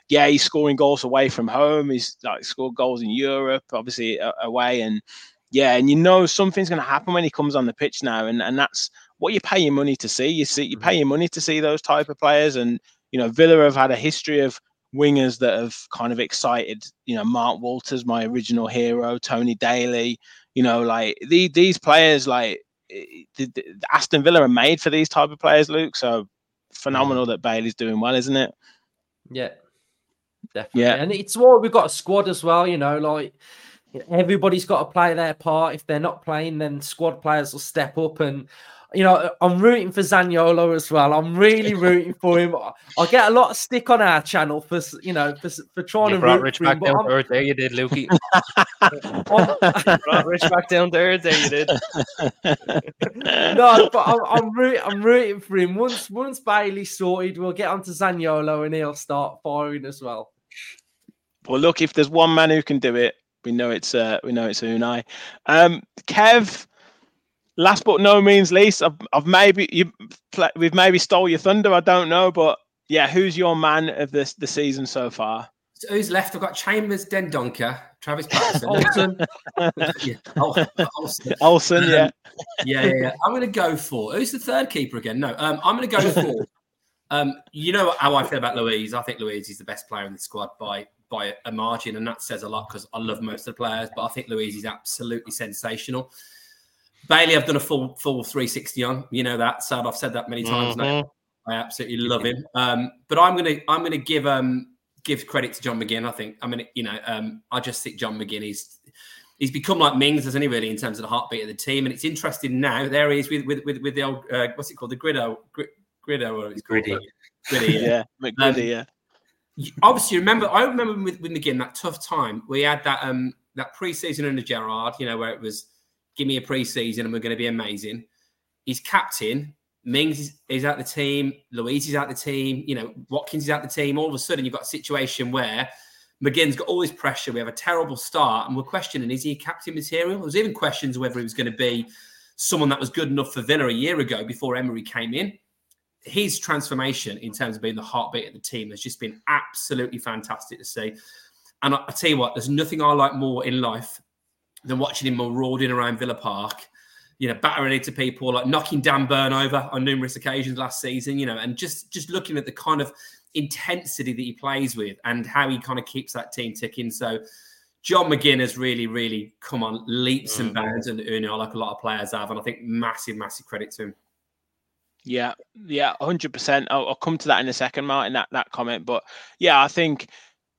B: yeah, he's scoring goals away from home. He's like scored goals in Europe, obviously uh, away, and yeah, and you know something's going to happen when he comes on the pitch now, and and that's what you pay your money to see. You see, you pay mm-hmm. your money to see those type of players, and you know Villa have had a history of wingers that have kind of excited. You know, Mark Walters, my original hero, Tony Daley. You know, like the, these players, like the, the, Aston Villa are made for these type of players, Luke. So phenomenal mm. that Bailey's doing well, isn't it?
C: Yeah, definitely. Yeah, and it's what we've got a squad as well. You know, like everybody's got to play their part. If they're not playing, then squad players will step up and you know, I'm rooting for Zaniolo as well. I'm really rooting for him. I get a lot of stick on our channel for you know for, for trying
G: you
C: to
G: root Rich back him, down to earth. There you did, Lukey. brought Rich back down to earth. There you did.
C: no, but I'm I'm, root, I'm rooting for him. Once once Bailey sorted, we'll get onto Zaniolo and he'll start firing as well.
B: Well, look, if there's one man who can do it, we know it's uh, we know it's Unai. Um, Kev last but no means least, I've, I've maybe you we've maybe stole your thunder. I don't know, but yeah, who's your man of this the season so far?
E: So who's left? I've got Chambers, Dendoncker, Travis Patterson, Olsen,
B: yeah. Olsen. Olsen, yeah.
E: yeah, yeah, yeah. I'm going to go for who's the third keeper again? No, um, I'm going to go for. Um, you know how I feel about Luiz. I think Luiz is the best player in the squad by by a margin, and that says a lot because I love most of the players. But I think Luiz is absolutely sensational. Bailey, I've done a full full 360 on. You know that, Sad. I've said that many times mm-hmm. now. I absolutely love him. Um, but I'm gonna I'm gonna give um give credit to John McGinn. I think I mean you know um I just think John McGinn is he's become like Mings, hasn't he? Really in terms of the heartbeat of the team, and it's interesting now. There he is with with with, with the old uh, what's it called the Grido Grido or it's
B: Griddy
E: Griddy
B: yeah McGriddy um,
E: yeah. Obviously, remember I remember with, with McGinn that tough time. We had that um that preseason under Gerrard. you know, where it was give me a preseason and we're going to be amazing. He's captain. Mings is, out the team. Luiz is out the team. You know, Watkins is out the team. All of a sudden, you've got a situation where McGinn's got all this pressure. We have a terrible start, and we're questioning: is he captain material? There was even questions whether he was going to be someone that was good enough for Villa a year ago before Emery came in. His transformation in terms of being the heartbeat of the team has just been absolutely fantastic to see. And I, I tell you what, there's nothing I like more in life than watching him marauding around Villa Park, you know, battering into people, like knocking Dan Burn over on numerous occasions last season, you know, and just just looking at the kind of intensity that he plays with and how he kind of keeps that team ticking. So John McGinn has really, really come on leaps and mm. bounds and you know, like a lot of players have. And I think massive, massive credit to him.
B: Yeah, yeah, hundred percent. I'll come to that in a second, Martin. That that comment, but yeah, I think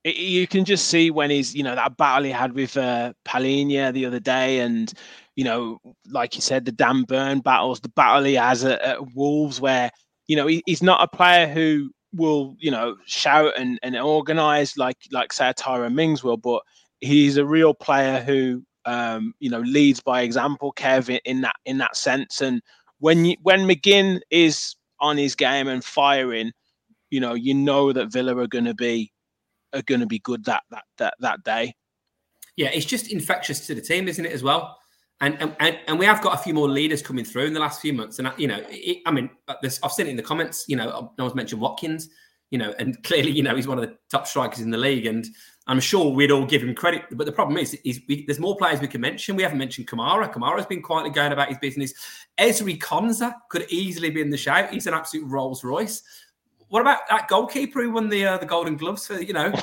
B: you can just see when he's, you know, that battle he had with uh, Palhinha the other day, and you know, like you said, the Dan Burn battles, the battle he has at, at Wolves, where you know he, he's not a player who will, you know, shout and, and organize like like say Tyrone Mings will, but he's a real player who um, you know leads by example, Kev, in that in that sense. And when you, when McGinn is on his game and firing, you know, you know that Villa are going to be are going to be good that that that that day.
E: Yeah, it's just infectious to the team, isn't it? As well. And, and, and we have got a few more leaders coming through in the last few months. And, you know, it, I mean, uh, this, I've seen it in the comments, you know, um, no one's mentioned Watkins, you know, and clearly, you know, he's one of the top strikers in the league. And I'm sure we'd all give him credit. But the problem is, is we, there's more players we can mention. We haven't mentioned Kamara. Kamara's been quietly going about his business. Ezri Konsa could easily be in the shout. He's an absolute Rolls Royce. What about that goalkeeper who won the uh, the Golden Gloves for you know?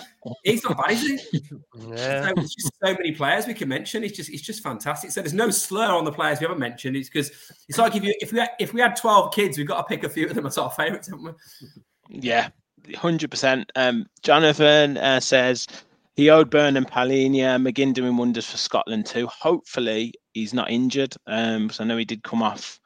E: He's not bad, is he? Yeah. So, there's just so many players we can mention. It's just it's just fantastic. So there's no slur on the players we haven't mentioned. It's because it's like if you if we had, if we had 12 kids, we've got to pick a few of them as our favourites, haven't we?
B: Yeah, hundred percent. Um, Jonathan uh, says he owed Burn and Palhinha, McGinn doing wonders for Scotland too. Hopefully he's not injured. Um, because I know he did come off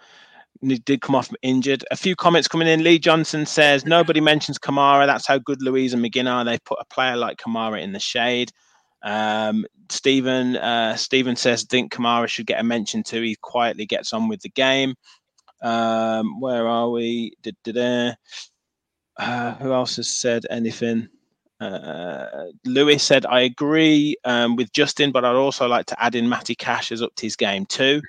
B: did come off injured. A few comments coming in. Lee Johnson says nobody mentions Kamara. That's how good Luiz and McGinn are. They put a player like Kamara in the shade. Um, Stephen uh, Stephen says think Kamara should get a mention too. He quietly gets on with the game. Um, where are we? Uh, who else has said anything? Uh, Lewis said, I agree um, with Justin, but I'd also like to add in Matty Cash as up to his game too.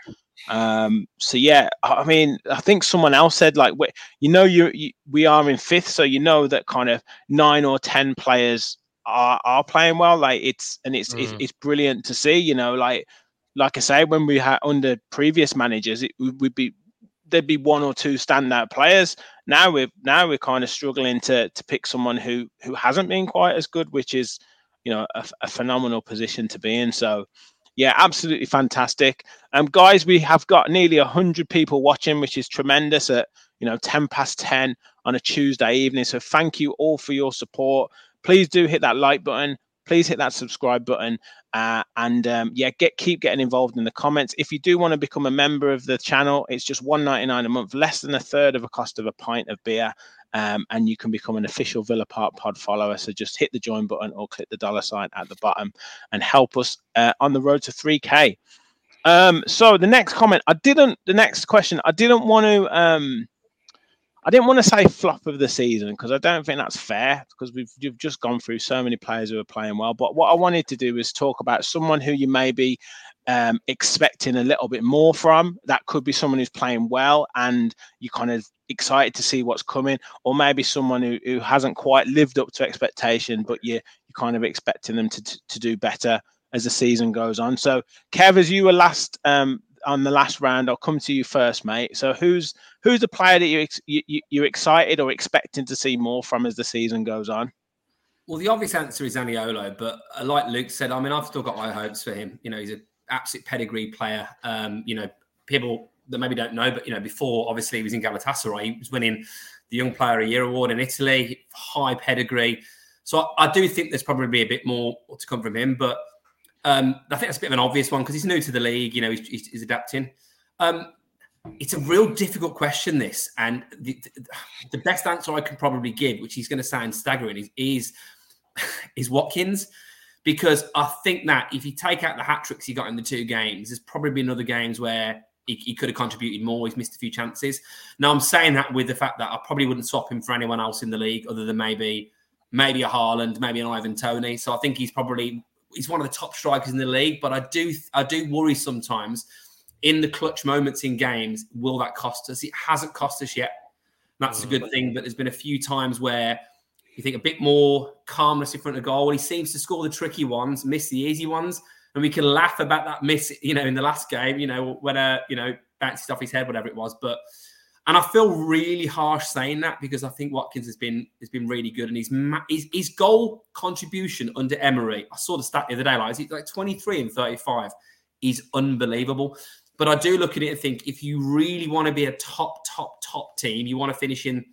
B: Um, so yeah, I mean, I think someone else said like, you know, you, you we are in fifth, so you know that kind of nine or ten players are are playing well. Like it's and it's mm. it's, it's brilliant to see. You know, like like I say, when we had under previous managers, it would be there'd be one or two standout players. Now we're now we're kind of struggling to to pick someone who who hasn't been quite as good, which is you know a, a phenomenal position to be in. So yeah, absolutely fantastic. Um, guys, we have got nearly hundred people watching, which is tremendous. At you know ten past ten on a Tuesday evening. So thank you all for your support. Please do hit that like button. Please hit that subscribe button, uh, and um, yeah, get keep getting involved in the comments. If you do want to become a member of the channel, it's just one ninety nine a month, less than a third of a cost of a pint of beer. Um, and you can become an official Villa Park Pod follower. So just hit the join button or click the dollar sign at the bottom and help us uh, on the road to 3K. Um, so the next comment, I didn't. The next question, I didn't want to. Um, I didn't want to say flop of the season because I don't think that's fair because we've, we've just gone through so many players who are playing well. But what I wanted to do is talk about someone who you maybe um, expecting a little bit more from. That could be someone who's playing well and you kind of excited to see what's coming, or maybe someone who, who hasn't quite lived up to expectation, but you, you're kind of expecting them to, to, to do better as the season goes on. So, Kev, as you were last um, on the last round, I'll come to you first, mate. So, who's who's the player that you, you you're excited or expecting to see more from as the season goes on?
E: Well, the obvious answer is Zaniolo, but uh, like Luke said, I mean, I've still got high hopes for him. You know, he's an absolute pedigree player. Um, you know, people that maybe don't know, but you know, before obviously he was in Galatasaray, he was winning the Young Player of the Year award in Italy, high pedigree. So I, I do think there's probably a bit more to come from him, but um, I think that's a bit of an obvious one because he's new to the league. You know, he's, he's, he's adapting. Um, it's a real difficult question, this, and the, the, best answer I can probably give, which is going to sound staggering, is is, is Watkins because I think that if you take out the hat tricks he got in the two games, there's probably been other games where he, he, could have contributed more. He's missed a few chances. Now I'm saying that with the fact that I probably wouldn't swap him for anyone else in the league other than maybe maybe a Haaland, maybe an Ivan Toney. So I think he's probably he's one of the top strikers in the league. But I do I do worry sometimes in the clutch moments in games. Will that cost us? It hasn't cost us yet. That's a good mm. thing. But there's been a few times where you think a bit more calmness in front of goal. He seems to score the tricky ones, miss the easy ones, and we can laugh about that miss. You know, in the last game, you know, when uh, you know bounces off his head, whatever it was. But and I feel really harsh saying that because I think Watkins has been has been really good, and his his, his goal contribution under Emery. I saw the stat the other day, like he's like twenty three and thirty five. is unbelievable. But I do look at it and think if you really want to be a top, top, top team, you want to finish in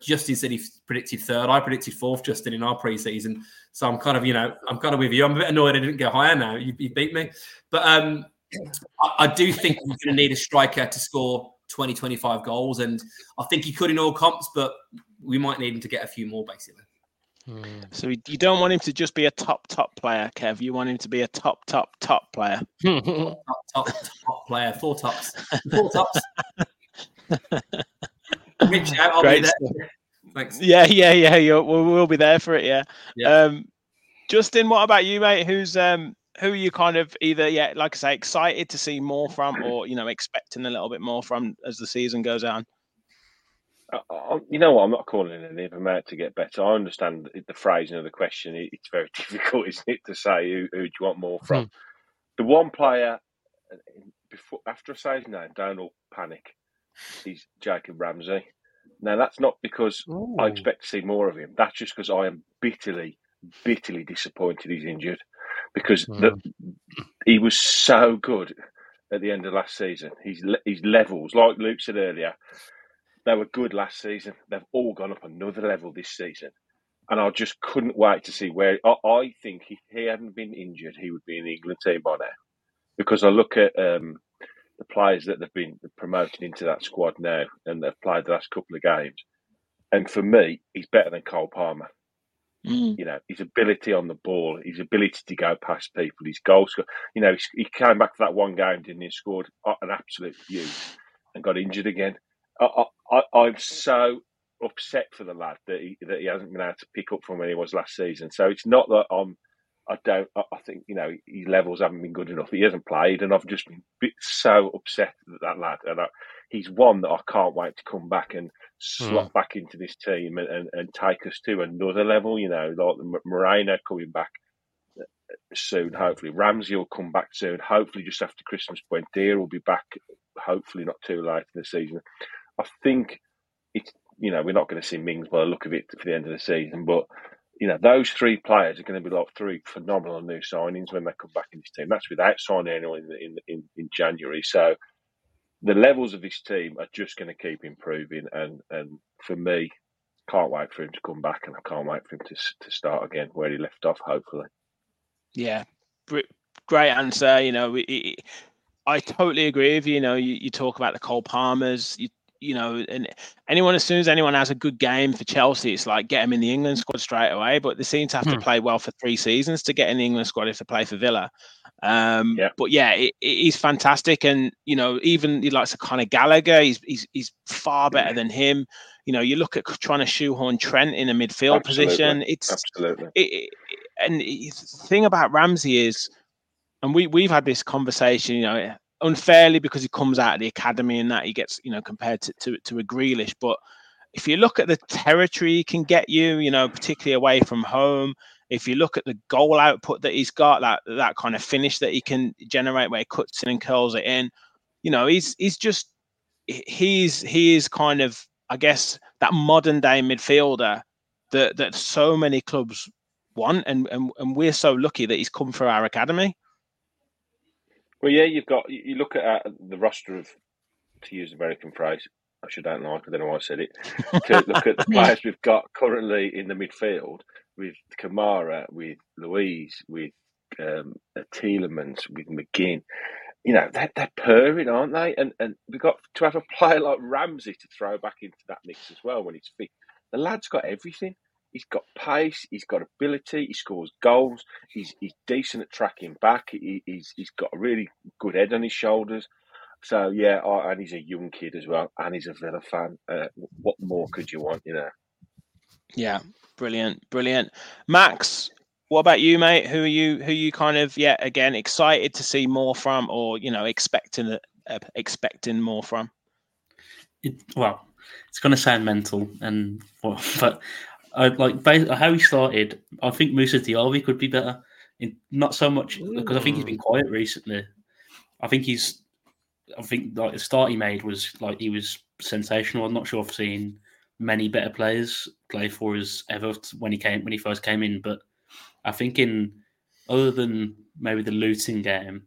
E: Justin said he predicted third. I predicted fourth, Justin, in our preseason. So I'm kind of, you know, I'm kind of with you. I'm a bit annoyed I didn't go higher now. You, you beat me. But um, I, I do think we're going to need a striker to score 20, 25 goals. And I think he could in all comps, but we might need him to get a few more, basically.
B: So you don't want him to just be a top top player, Kev. You want him to be a top top top player.
E: top, top, top player, four tops, four tops. Reach out, I'll
B: Great
E: be there.
B: stuff.
E: Thanks.
B: Yeah, yeah, yeah. You'll, we'll, we'll be there for it. Yeah.
E: Yeah.
B: Um, Justin, what about you, mate? Who's um, who are you kind of either, yeah, like I say, excited to see more from, or you know, expecting a little bit more from as the season goes on?
D: I, I, you know what? I'm not calling any of them out to get better. I understand the phrasing of the question. It, it's very difficult, isn't it, to say who, who do you want more from? The one player uh, before after I say his name, don't all panic. He's Jacob Ramsey. Now that's not because I expect to see more of him. That's just because I am bitterly, bitterly disappointed he's injured because the, he was so good at the end of last season. His his levels, like Luke said earlier, they were good last season. They've all gone up another level this season, and I just couldn't wait to see where. I, I think if he hadn't been injured, he would be in the England team by now. Because I look at um, the players that they've been promoted into that squad now, and they've played the last couple of games, and for me, he's better than Cole Palmer. Mm. You know, his ability on the ball, his ability to go past people, his goal score. You know, he, came back for that one game, didn't he? Scored an absolute beaut and got injured again. I, I, I'm so upset for the lad that he that he hasn't been able to pick up from where he was last season. So it's not that I'm. I don't. I think you know his levels haven't been good enough. He hasn't played, and I've just been so upset at that lad. And I, he's one that I can't wait to come back and slot hmm. back into this team and, and, and take us to another level. You know, like the Moreno coming back uh, soon. Hopefully, Ramsey will come back soon. Hopefully, just after Christmas, point, Buendia will be back. Hopefully, not too late in the season. I think it's you know we're not going to see Mings by the look of it for the end of the season, but you know those three players are going to be like three phenomenal new signings when they come back in this team. That's without signing anyone in in, in, January. So the levels of this team are just going to keep improving, and and for me, can't wait for him to come back, and I can't wait for him to to start again where he left off. Hopefully.
B: Yeah, great answer. You know, it, it, I totally agree with you. You know, you, you talk about the Cole Palmers. You you know, and anyone as soon as anyone has a good game for Chelsea, it's like get them in the England squad straight away. But they seem to have to
F: Hmm.
B: play well for three seasons to get in the England squad if they play for Villa. Um,
D: Yeah.
B: But yeah, it, it, he's fantastic, and you know, even he likes a kind of Gallagher. He's he's he's far better than him. You know, you look at trying to shoehorn Trent in a midfield
D: Absolutely.
B: position. It's
D: Absolutely.
B: it, and the thing about Ramsey is, and we we've had this conversation, you know, unfairly because he comes out of the academy and that he gets, you know, compared to to, to a Grealish. But if you look at the territory he can get you, you know, particularly away from home, if you look at the goal output that he's got, that that kind of finish that he can generate where he cuts in and curls it in, you know, he's he's just he's he is kind of I guess that modern day midfielder that that so many clubs want, and and, and we're so lucky that he's come through our academy.
D: Well, yeah, you've got you look at uh, the roster of, to use an American phrase, I should don't like. I don't know why I said it. To look at the players we've got currently in the midfield with Kamara, with Luiz, with um, uh, Tielemans, with McGinn. You know they're, they're purring, aren't they? And and we've got to have a player like Ramsey to throw back into that mix as well when he's fit. The lad's got everything. He's got pace. He's got ability. He scores goals. He's he's decent at tracking back. He, he's he's got a really good head on his shoulders. So yeah, I, and he's a young kid as well, and he's a Villa fan. Uh, what more could you want? You know.
B: Yeah, brilliant, brilliant. Max, what about you, mate? Who are you? Who are you kind of yeah again excited to see more from, or you know expecting uh, expecting more from?
F: it, well, it's going to sound mental, and well, but I like how he started. I think Musa Diaby could be better. In, not so much because I think he's been quiet recently. I think he's. I think like the start he made was like he was sensational. I'm not sure I've seen many better players play for us ever when he came when he first came in, but I think in other than maybe the Luton game,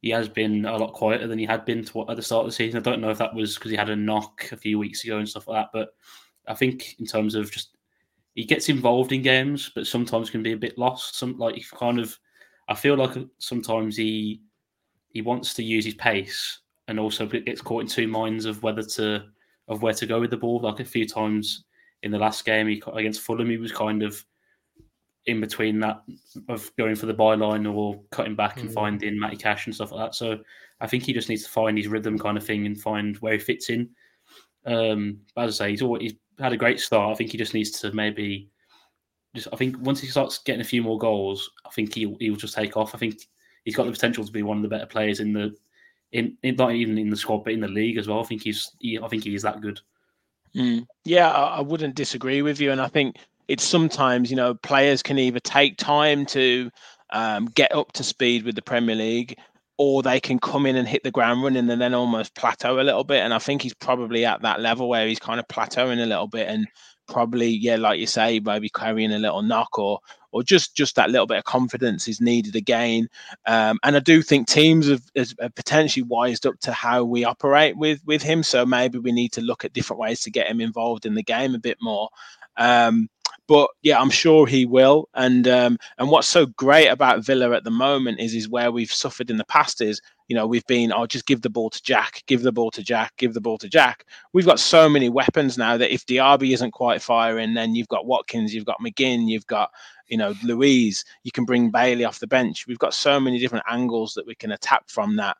F: he has been a lot quieter than he had been to, at the start of the season. I don't know if that was because he had a knock a few weeks ago and stuff like that, but I think in terms of just he gets involved in games, but sometimes can be a bit lost. Some like he kind of, I feel like sometimes he he wants to use his pace and also gets caught in two minds of whether to of where to go with the ball. Like a few times in the last game he, against Fulham, he was kind of in between that of going for the byline or cutting back mm-hmm. and mm. finding Matty Cash and stuff like that. So I think he just needs to find his rhythm kind of thing and find where he fits in. Um, as I say, he's always he's had a great start. I think he just needs to maybe just. I think once he starts getting a few more goals, I think he'll he'll just take off. I think he's got the potential to be one of the better players in the in, in not even in the squad but in the league as well. I think he's he, I think he's that good.
B: Mm. Yeah, I, I wouldn't disagree with you, and I think it's sometimes you know players can either take time to um, get up to speed with the Premier League, or they can come in and hit the ground running and then almost plateau a little bit. And I think he's probably at that level where he's kind of plateauing a little bit and probably, yeah, like you say, maybe carrying a little knock or or just just that little bit of confidence is needed again. Um, and I do think teams have, have, potentially wised up to how we operate with with him. So maybe we need to look at different ways to get him involved in the game a bit more. Um, but yeah, I'm sure he will. And um, and what's so great about Villa at the moment is is where we've suffered in the past is you know we've been oh, just give the ball to Jack, give the ball to Jack, give the ball to Jack. We've got so many weapons now that if Diaby isn't quite firing, then you've got Watkins, you've got McGinn, you've got you know Luiz. You can bring Bailey off the bench. We've got so many different angles that we can attack from that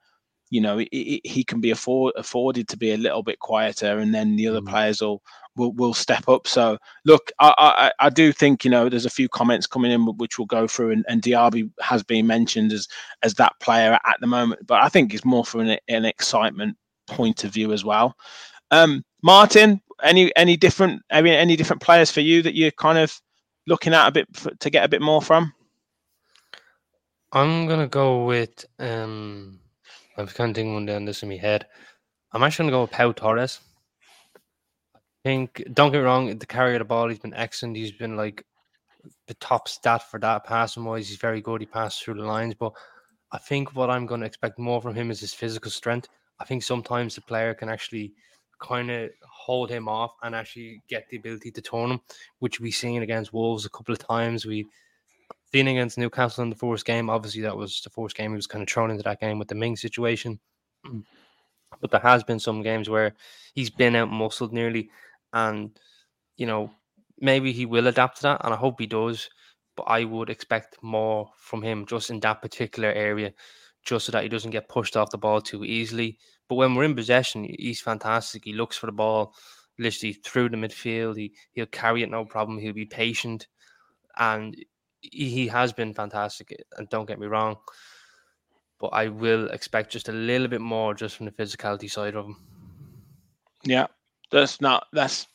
B: you know, it, it, he can be afford, afforded to be a little bit quieter, and then the other mm. players will, will will step up. So, look, I, I, I do think you know there's a few comments coming in which we'll go through, and, and Diaby has been mentioned as as that player at the moment, but I think it's more from an, an excitement point of view as well. Um, Martin, any any different I mean, any different players for you that you're kind of looking at a bit for, to get a bit more from?
G: I'm gonna go with um I'm kind of thinking one this in my head. I'm actually going to go with Pau Torres. I think, don't get wrong, the carry of the ball, he's been excellent. He's been like the top stat for that passing wise. He's very good. He passed through the lines. But I think what I'm going to expect more from him is his physical strength. I think sometimes the player can actually kind of hold him off and actually get the ability to turn him, which we've seen against Wolves a couple of times. We being against Newcastle in the first game, obviously that was the first game he was kind of thrown into that game with the Ming situation. Mm. But there has been some games where he's been out muscled nearly, and you know maybe he will adapt to that, and I hope he does. But I would expect more from him just in that particular area, just so that he doesn't get pushed off the ball too easily. But when we're in possession, he's fantastic. He looks for the ball literally through the midfield. He he'll carry it no problem. He'll be patient, and he has been fantastic, and don't get me wrong, but I will expect just a little bit more just from the physicality side of him.
B: Yeah, that's not that's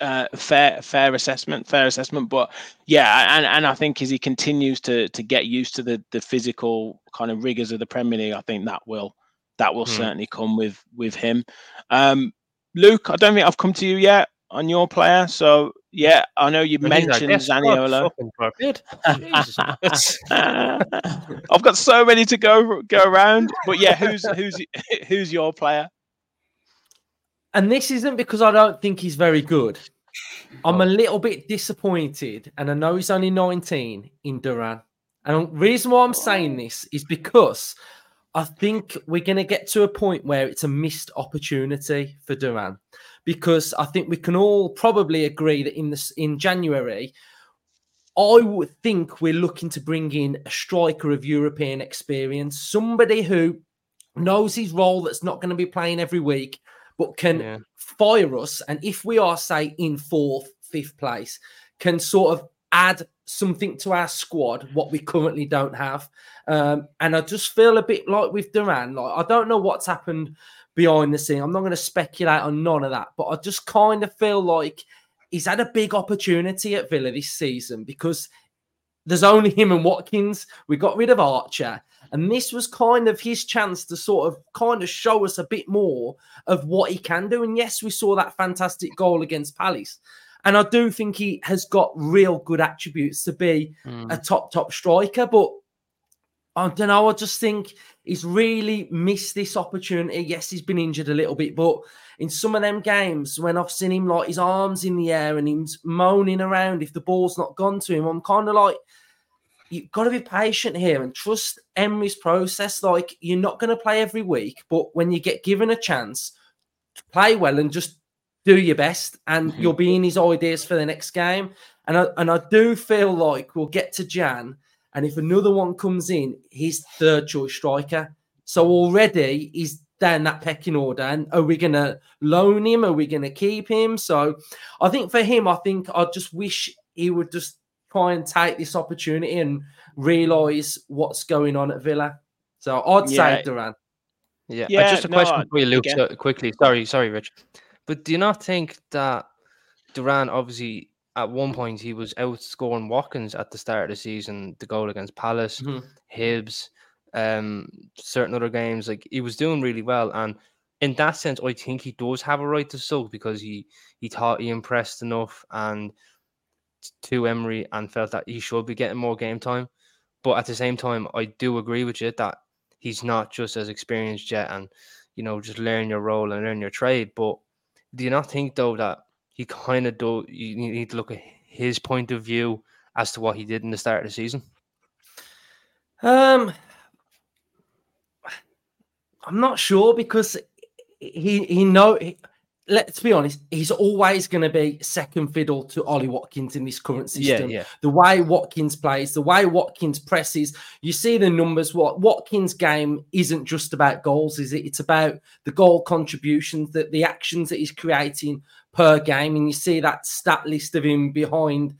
B: uh, fair fair assessment, fair assessment. But yeah, and and I think as he continues to to get used to the the physical kind of rigors of the Premier League, I think that will that will hmm. certainly come with with him. Um, Luke, I don't think I've come to you yet on your player. So yeah, I know you mentioned like, Zaniolo. I've got so many to go go around, but yeah, who's who's who's your player?
C: And this isn't because I don't think he's very good. I'm a oh. little bit disappointed, and I know he's only 19 in Duran. And the reason why I'm saying this is because I think we're going to get to a point where it's a missed opportunity for Duran because I think we can all probably agree that in this in January, I would think we're looking to bring in a striker of European experience, somebody who knows his role that's not going to be playing every week, but can yeah. fire us. And if we are, say, in fourth, fifth place, can sort of add something to our squad what we currently don't have. Um, and I just feel a bit like with Duran, like I don't know what's happened behind the scene. I'm not going to speculate on none of that, but I just kind of feel like he's had a big opportunity at Villa this season because there's only him and Watkins. We got rid of Archer. And this was kind of his chance to sort of kind of show us a bit more of what he can do. And yes, we saw that fantastic goal against Palace. And I do think he has got real good attributes to be mm. a top, top striker. But I don't know. I just think he's really missed this opportunity. Yes, he's been injured a little bit, but in some of them games, when I've seen him like his arms in the air and he's moaning around if the ball's not gone to him, I'm kind of like, you've got to be patient here and trust Emery's process. Like, you're not going to play every week, but when you get given a chance, play well and just do your best, and mm-hmm. you'll be in his ideas for the next game. And I, and I do feel like we'll get to Jan and if another one comes in, he's third choice striker. So already he's down that pecking order. And are we going to loan him? Are we going to keep him? So I think for him, I think I just wish he would just try and take this opportunity and realise what's going on at Villa. So I'd yeah. say Duran.
G: Yeah. yeah just a no, question for you, Luke, so quickly. Sorry, sorry, Rich. But do you not think that Duran obviously at one point he was outscoring Watkins at the start of the season, the goal against Palace, mm-hmm. Hibs, um, certain other games. Like he was doing really well, and in that sense, I think he does have a right to sulk because he he thought he impressed enough and to Emery and felt that he should be getting more game time. But at the same time, I do agree with you that he's not just as experienced yet, and you know, just learn your role and learn your trade. But do you not think though that he kind of do. You need to look at his point of view as to what he did in the start of the season.
C: Um, I'm not sure because he he know. He, let's be honest, he's always going to be second fiddle to Ollie Watkins in this current system. Yeah, yeah. The way Watkins plays, the way Watkins presses, you see the numbers. What Watkins' game isn't just about goals, is it? It's about the goal contributions, that the actions that he's creating per game, and you see that stat list of him behind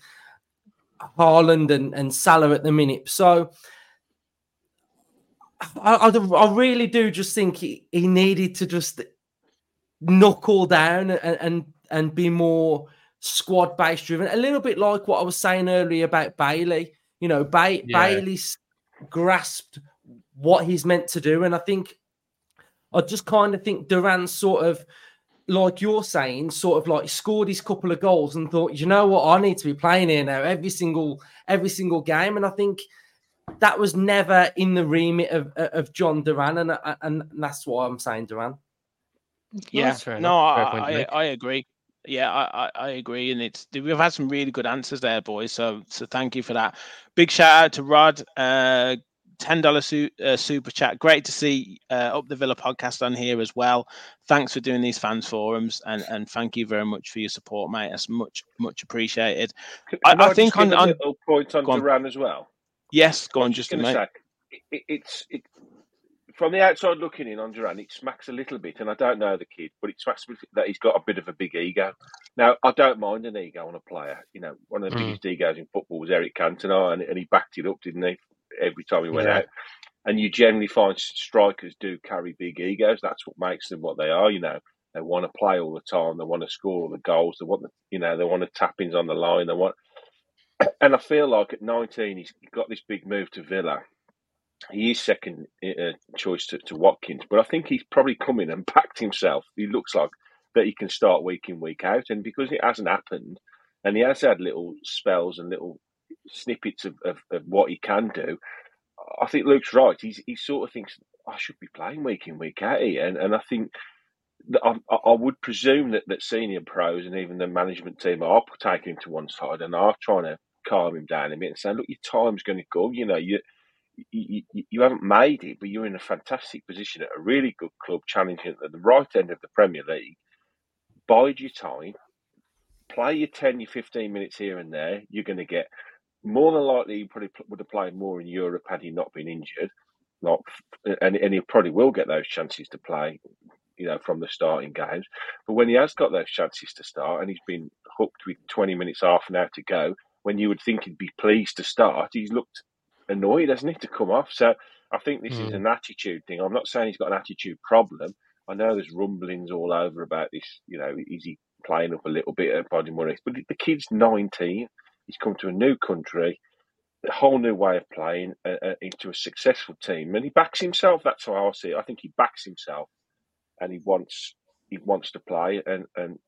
C: Haaland and, and Salah at the minute. So. I, I, I really do just think he, he needed to just knuckle down and and, and be more squad based driven. A little bit like what I was saying earlier about Bailey. You know, ba- yeah. Bailey's grasped what he's meant to do, and I think I just kind of think Duran sort of like you're saying, sort of like scored his couple of goals and thought, you know what, I need to be playing here now every single every single game, and I think that was never in the remit of of Jhon Duran, and and that's why I'm saying Duran.
B: Yeah, no, I, I, I, agree. Yeah, I, I, agree, and it's we've had some really good answers there, boys. So so thank you for that. Big shout out to Rod. Uh, ten dollar su- uh, super chat. Great to see uh, up the Villa podcast on here as well. Thanks for doing these fans forums, and and thank you very much for your support, mate. That's much much appreciated.
D: Can, I, I, I think on, on point on Duran as well.
B: Yes, go on, just a minute.
D: It, it's it, from the outside looking in on Duran, it smacks a little bit, and I don't know the kid, but it smacks that he's got a bit of a big ego. Now, I don't mind an ego on a player. You know, one of the mm. biggest egos in football was Eric Cantona, and, and, he backed it up, didn't he? Every time he went yeah. out. And you generally find strikers do carry big egos. That's what makes them what they are. You know, they want to play all the time. They want to score all the goals. They want the, you know, they want the tap ins on the line. They want, and I feel like at 19, he's got this big move to Villa he is second uh, choice to, to, Watkins, but I think he's probably coming and backed himself. He looks like that he can start week in week out, and because it hasn't happened, and he has had little spells and little snippets of, of, of what he can do. I think Luke's right. He's he sort of thinks I should be playing week in week out here, and and I think I, I would presume that, that senior pros and even the management team are taking him to one side and are trying to calm him down a bit and saying, look, your time's going to go. You know, you you, you, haven't made it, but you're in a fantastic position at a really good club, challenging at the right end of the Premier League. Bide your time, play your 10, your 15 minutes here and there. You're going to get more than likely, you probably would have played more in Europe had he not been injured. Not, and, and he probably will get those chances to play, you know, from the starting games. But when he has got those chances to start and he's been hooked with 20 minutes, half an hour to go, when you would think he'd be pleased to start, he's looked annoyed, hasn't he, to come off? So I think this mm. is hmm. an attitude thing. I'm not saying he's got an attitude problem. I know there's rumblings all over about this. You know, is he playing up a little bit at Bodymoor's? But the kid's 19. He's come to a new country, a whole new way of playing uh, uh, into a successful team, and he backs himself. That's how I see it. I think he backs himself, and he wants he wants to play. And and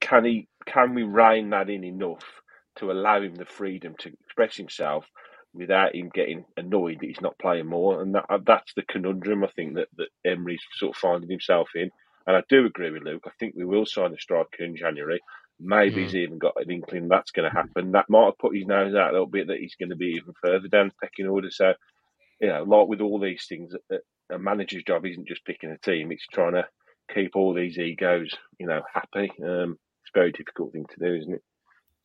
D: can he can we rein that in enough to allow him the freedom to express himself? Without him getting annoyed that he's not playing more. And that, that's the conundrum I think that, that Emery's sort of finding himself in. And I do agree with Luke. I think we will sign a striker in January. Maybe mm. he's even got an inkling that's going to happen. That might have put his nose out a little bit that he's going to be even further down the pecking order. So, you know, like with all these things, a manager's job isn't just picking a team; it's trying to keep all these egos, you know, happy. Um, it's a very difficult thing to do, isn't it?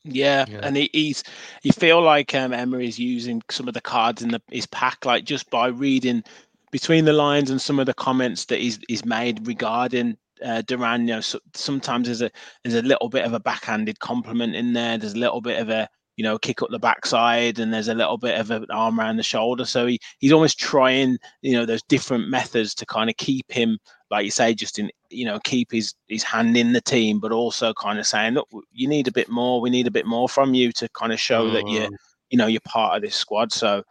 B: Yeah, yeah. and he, he's you feel like um, Emery is using some of the cards in the, his pack, like just by reading between the lines and some of the comments that he's he's made regarding uh, Duran, you know, so, sometimes there's a there's a little bit of a backhanded compliment in there. There's a little bit of a you know kick up the backside, and there's a little bit of an arm around the shoulder. So he he's almost trying you know those different methods to kind of keep him, like you say, just in you know keep his his hand in the team, but also kind of saying, look, you need a bit more. We need a bit more from you to kind of show mm. that you you know you're part of this squad. So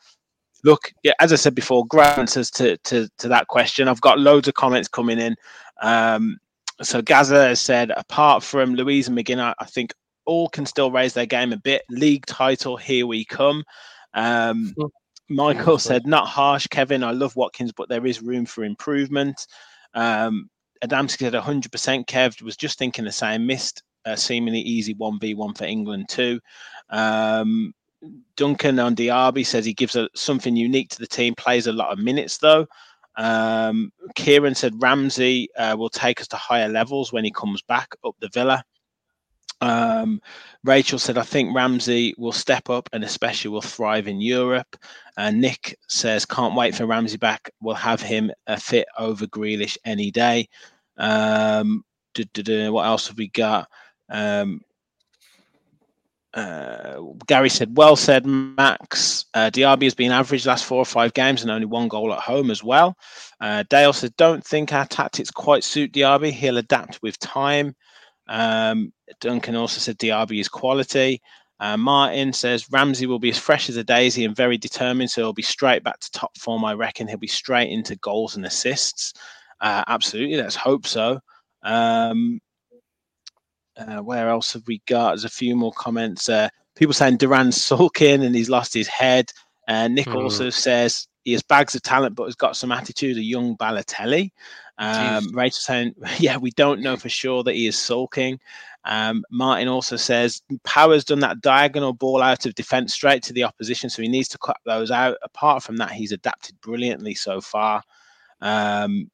B: look, yeah, as I said before, great answers to, to, to that question. I've got loads of comments coming in. Um, so Gaza has said, apart from Luiz and McGinn, I think all can still raise their game a bit. League title, here we come. Um, Michael said, not harsh, Kevin. I love Watkins, but there is room for improvement. Um, Adamski said 100% Kev was just thinking the same. Missed a seemingly easy 1v1 for England too. Um, Duncan on Diaby says he gives a, something unique to the team, plays a lot of minutes though. Um, Kieran said Ramsey uh, will take us to higher levels when he comes back up the Villa. Um, Rachel said, I think Ramsey will step up and especially will thrive in Europe. And Nick says, can't wait for Ramsey back. We'll have him a fit over Grealish any day. Um, what else have we got? Um, uh, Gary said, "Well said, Max. Uh, Diaby has been average last four or five games and only one goal at home as well." Uh, Dale said, "Don't think our tactics quite suit Diaby. He'll adapt with time." Um, Duncan also said Diaby is quality. Uh, Martin says Ramsey will be as fresh as a daisy and very determined, so he'll be straight back to top form. I reckon he'll be straight into goals and assists. Uh, absolutely, let's hope so. Um, uh, where else have we got? There's a few more comments. Uh, people saying Duran's sulking and he's lost his head. Uh, Nick mm. also says he has bags of talent, but has got some attitude. A young Balotelli. Um, Rachel saying, yeah, we don't know for sure that he is sulking. Um, Martin also says Power's done that diagonal ball out of defence straight to the opposition, so he needs to cut those out. Apart from that, he's adapted brilliantly so far. Um,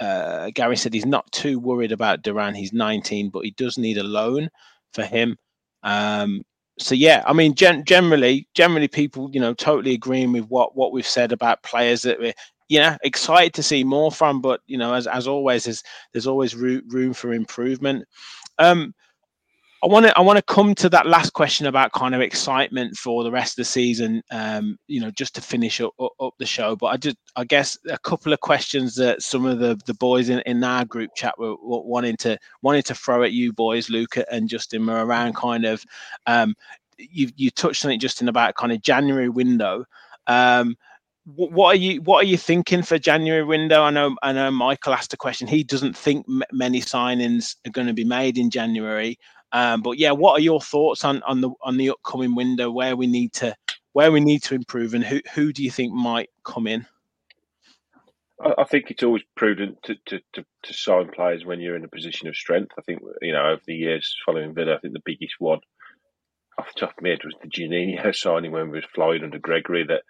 B: uh, Gary said he's not too worried about Duran. He's 19, but he does need a loan for him. Um, so yeah, I mean, gen- generally, generally, people, you know, totally agreeing with what what we've said about players that we're, know, excited to see more from. But you know, as as always, there's there's always room room for improvement. Um, I want to I want to come to that last question about kind of excitement for the rest of the season. Um, you know, just to finish up, up, up, the show. But I just I guess a couple of questions that some of the, the boys in, in our group chat were, were wanting to wanting to throw at you boys, Luca and Justin, were around kind of um, you you touched on it, Justin, about kind of January window. Um, what are you what are you thinking for January window? I know I know Michael asked a question. He doesn't think many signings are going to be made in January. Um, but yeah, what are your thoughts on on the on the upcoming window where we need to where we need to improve and who who do you think might come in?
D: I think it's always prudent to, to, to, to, sign players when you're in a position of strength. I think you know over the years following Villa, I think the biggest one off the top of my head was the Juninho signing when we was flying under Gregory. That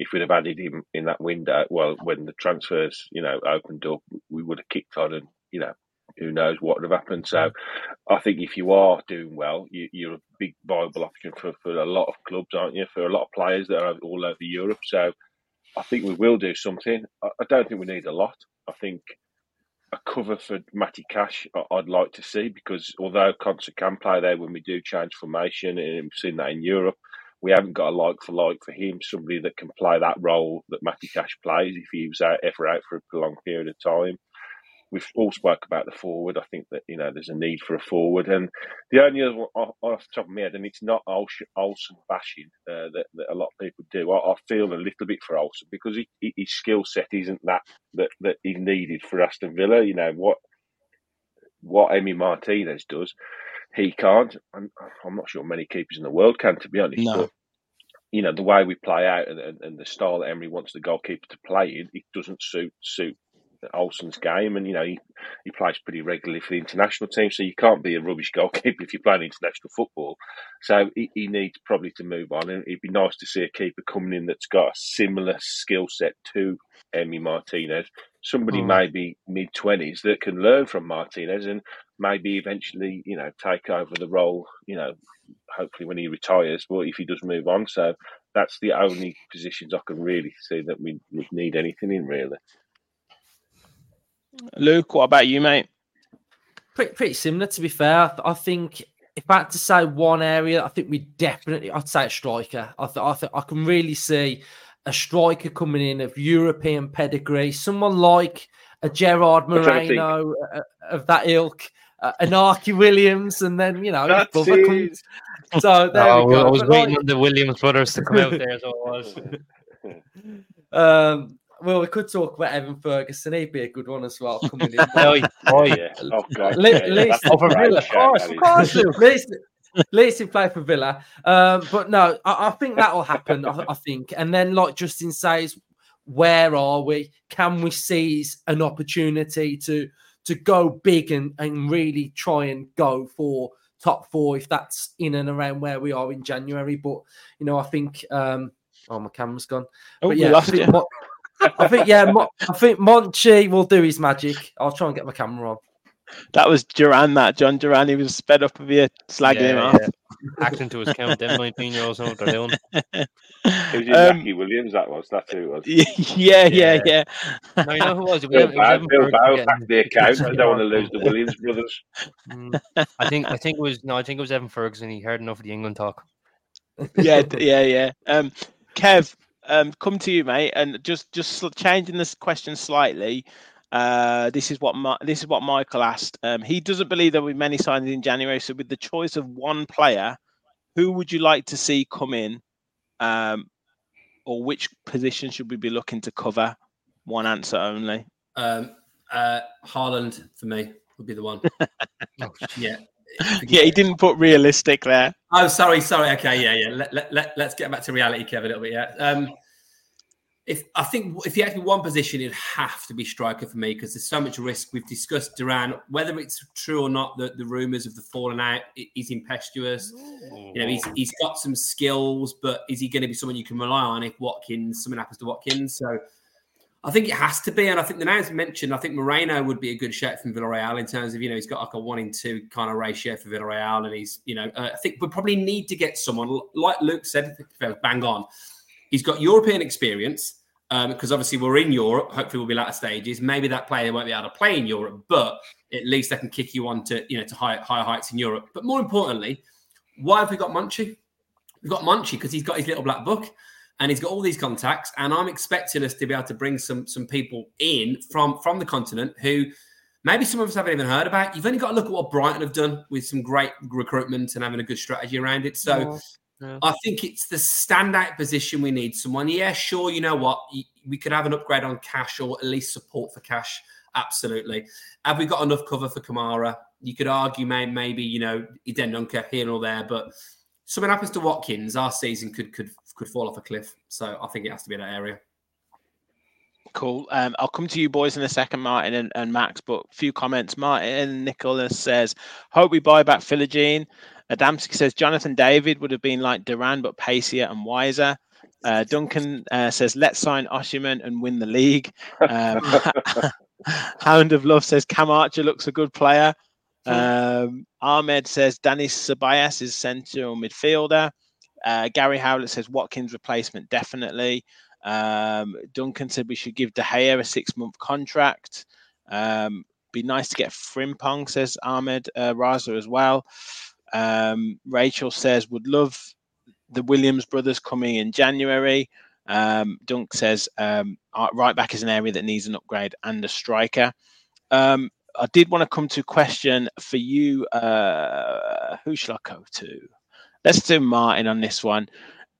D: if we'd have added him in that window, well, when the transfers you know opened up, we would have kicked on and you know who knows what would have happened. So I think if you are doing well, you, are a big viable option for, for a lot of clubs, aren't you? For a lot of players that are all over Europe. So I think we will do something. I, I don't think we need a lot. I think a cover for Matty Cash I'd like to see because although Konsa can play there when we do change formation, and we've seen that in Europe, we haven't got a like for like for him, somebody that can play that role that Matty Cash plays if he was out, ever out for a prolonged period of time we've all spoke about the forward. I think that you know there's a need for a forward, and the only other one off, the top of my head, and it's not Olsen bashing uh, that, that, a lot of people do. I, I, feel a little bit for Olsen because he, he, his skill set isn't that that that is needed for Aston Villa. You know what what Emi Martinez does, he can't. I'm, I'm not sure many keepers in the world can, to be honest. No. But you know the way we play out and, and, and the style that Emery wants the goalkeeper to play in, it doesn't suit suit Olsen's game, and you know he, he plays pretty regularly for the international team, so you can't be a rubbish goalkeeper if you're playing international football. So he, he needs probably to move on, and it'd be nice to see a keeper coming in that's got a similar skill set to Emi Martinez, somebody
G: Hmm.
D: maybe mid twenties that can learn from Martinez and maybe eventually you know take over the role. You know, hopefully when he retires, but if he does move on, so that's the only positions I can really see that we would need anything in really.
B: Luke, what about you, mate?
C: pretty, pretty similar to be fair. I, I think if I had to say one area, I think we definitely I'd say a striker. I th- I think I can really see a striker coming in of European pedigree, someone like a Gerard
D: I'm trying to think.
C: Moreno uh, of that ilk, uh, an Archie Williams, and then you know his
D: That's
C: brother comes. So there
G: Oh,
C: we go.
G: I was
C: But
G: waiting
C: like-
G: on the Williams brothers to come out there, so I was.
C: um, well, we could talk about Evan Ferguson. He'd be a good one as well coming in.
G: Oh, yeah. oh, yeah.
D: Yeah. Oh God.
C: Le-
D: yeah,
C: least-
D: that's a
C: for
D: great
C: Villa, of
D: shout,
C: course,
D: that
C: of
D: is.
C: course, Least play for Villa. Um, but no, I, I think that'll happen. I, I think, and then like Justin says, where are we? Can we seize an opportunity to to go big and and really try and go for top four if that's in and around where we are in January? But you know, I think. Um, oh, my camera's gone.
B: Oh,
C: But yeah, I think. I think yeah, Mo- I think Monchi will do his magic. I'll try and get my camera on.
B: That was Duran, that Jhon Duran. He was sped up of you slagging him off.
G: yeah. Acting to his count, them 19 year olds know what they're doing.
D: It was in
B: Um,
D: Jackie Williams. That was. That's who it was.
B: yeah, yeah, yeah.
G: No, you know who was? It was
D: Bill
G: Evan- it was
D: Bow, Bill Bow
G: getting-
D: the account. I don't want to lose the Williams brothers.
G: Mm, I think I think it was no, I think it was Evan Ferguson. He heard enough of the England talk.
B: yeah, yeah, yeah. Um, Kev, um, come to you, mate, and just just changing this question slightly. Uh, this is what Mi- this is what Michael asked. Um, he doesn't believe there will be many signings in January. So, with the choice of one player, who would you like to see come in, um, or which position should we be looking to cover? One answer only.
E: Um, uh, Haaland for me would be the one.
G: Oh,
E: yeah.
B: Yeah, he didn't put realistic there.
E: Oh, sorry, sorry. Okay, yeah, yeah. Let, let, let, let's get back to reality, Kev, a little bit. Yeah. Um, if I think if you had to be one position, it'd have to be striker for me because there's so much risk. We've discussed Duran, whether it's true or not, the, the rumours of the falling out. He's impetuous. You know, he's he's got some skills, but is he going to be someone you can rely on if Watkins something happens to Watkins? So I think it has to be, and I think the names mentioned. I think Moreno would be a good shout from Villarreal in terms of you know he's got like a one in two kind of ratio for Villarreal, and he's you know uh, I think we probably need to get someone like Luke said, bang on. He's got European experience um, because obviously we're in Europe. Hopefully, we'll be latter stages. Maybe that player won't be able to play in Europe, but at least they can kick you on to you know to higher, higher heights in Europe. But more importantly, why have we got Monchi? We've got Monchi because he's got his little black book and he's got all these contacts. And I'm expecting us to be able to bring some some people in from from the continent who maybe some of us haven't even heard about. You've only got to look at what Brighton have done with some great recruitment and having a good strategy around it. So.
G: Yeah.
E: I think it's the standout position we need someone. Yeah, sure. You know what? We could have an upgrade on Cash or at least support for Cash. Absolutely. Have we got enough cover for Kamara? You could argue maybe, maybe you know, Eden Dunker here or there, but something happens to Watkins, our season could could could fall off a cliff. So I think it has to be that area.
B: Cool. Um, I'll come to you boys in a second, Martin and, and Max, but a few comments. Martin Nicholas says, Hope we buy back Philogene. Adamski says, Jonathan David would have been like Duran, but pacier and wiser. Uh, Duncan uh, says, Let's sign Osimhen and win the league. Um, Hound of Love says, Cam Archer looks a good player. Um, Ahmed says, Dani Ceballos is central midfielder. Uh, Gary Howlett says, Watkins replacement, definitely. Um, Duncan said we should give De Gea a six month contract. Um, be nice to get Frimpong, says Ahmed uh, Raza as well. Um, Rachel says would love the Williams brothers coming in January. Um, Dunk says um, right back is an area that needs an upgrade and a striker. Um, I did want to come to a question for you. Uh, who shall I go to? Let's do Martin on this one.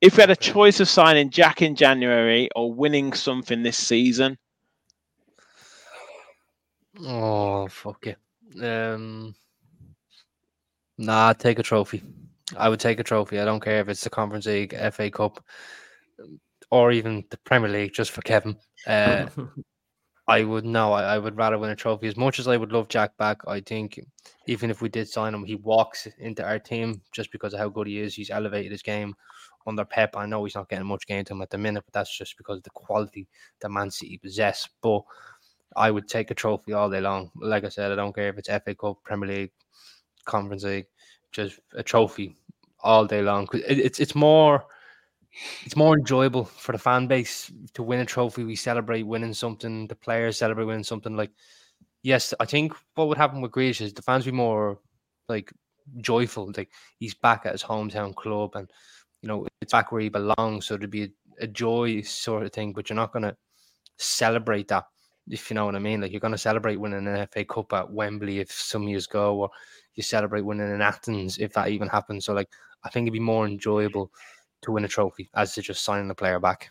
B: If we had a choice of signing Jack in January or winning something this season,
G: Oh fuck it. Um, nah, take a trophy. I would take a trophy. I don't care if it's the Conference League, FA Cup, or even the Premier League, just for Kevin. Uh, I would no. I, I, would rather win a trophy. As much as I would love Jack back, I think even if we did sign him, he walks into our team just because of how good he is. He's elevated his game under Pep. I know he's not getting much game time at the minute, but that's just because of the quality that Man City possess. But I would take a trophy all day long. Like I said, I don't care if it's FA Cup, Premier League, Conference League, just a trophy all day long. It, it's it's more it's more enjoyable for the fan base to win a trophy. We celebrate winning something. The players celebrate winning something. Like, yes, I think what would happen with Grealish is the fans would be more like joyful. Like he's back at his hometown club, and you know it's back where he belongs. So it'd be a, a joy sort of thing. But you're not gonna celebrate that, if you know what I mean. Like you're gonna celebrate winning an FA Cup at Wembley if some years go, or you celebrate winning in Athens if that even happens. So like I think it'd be more enjoyable to win a trophy as to just signing the player back.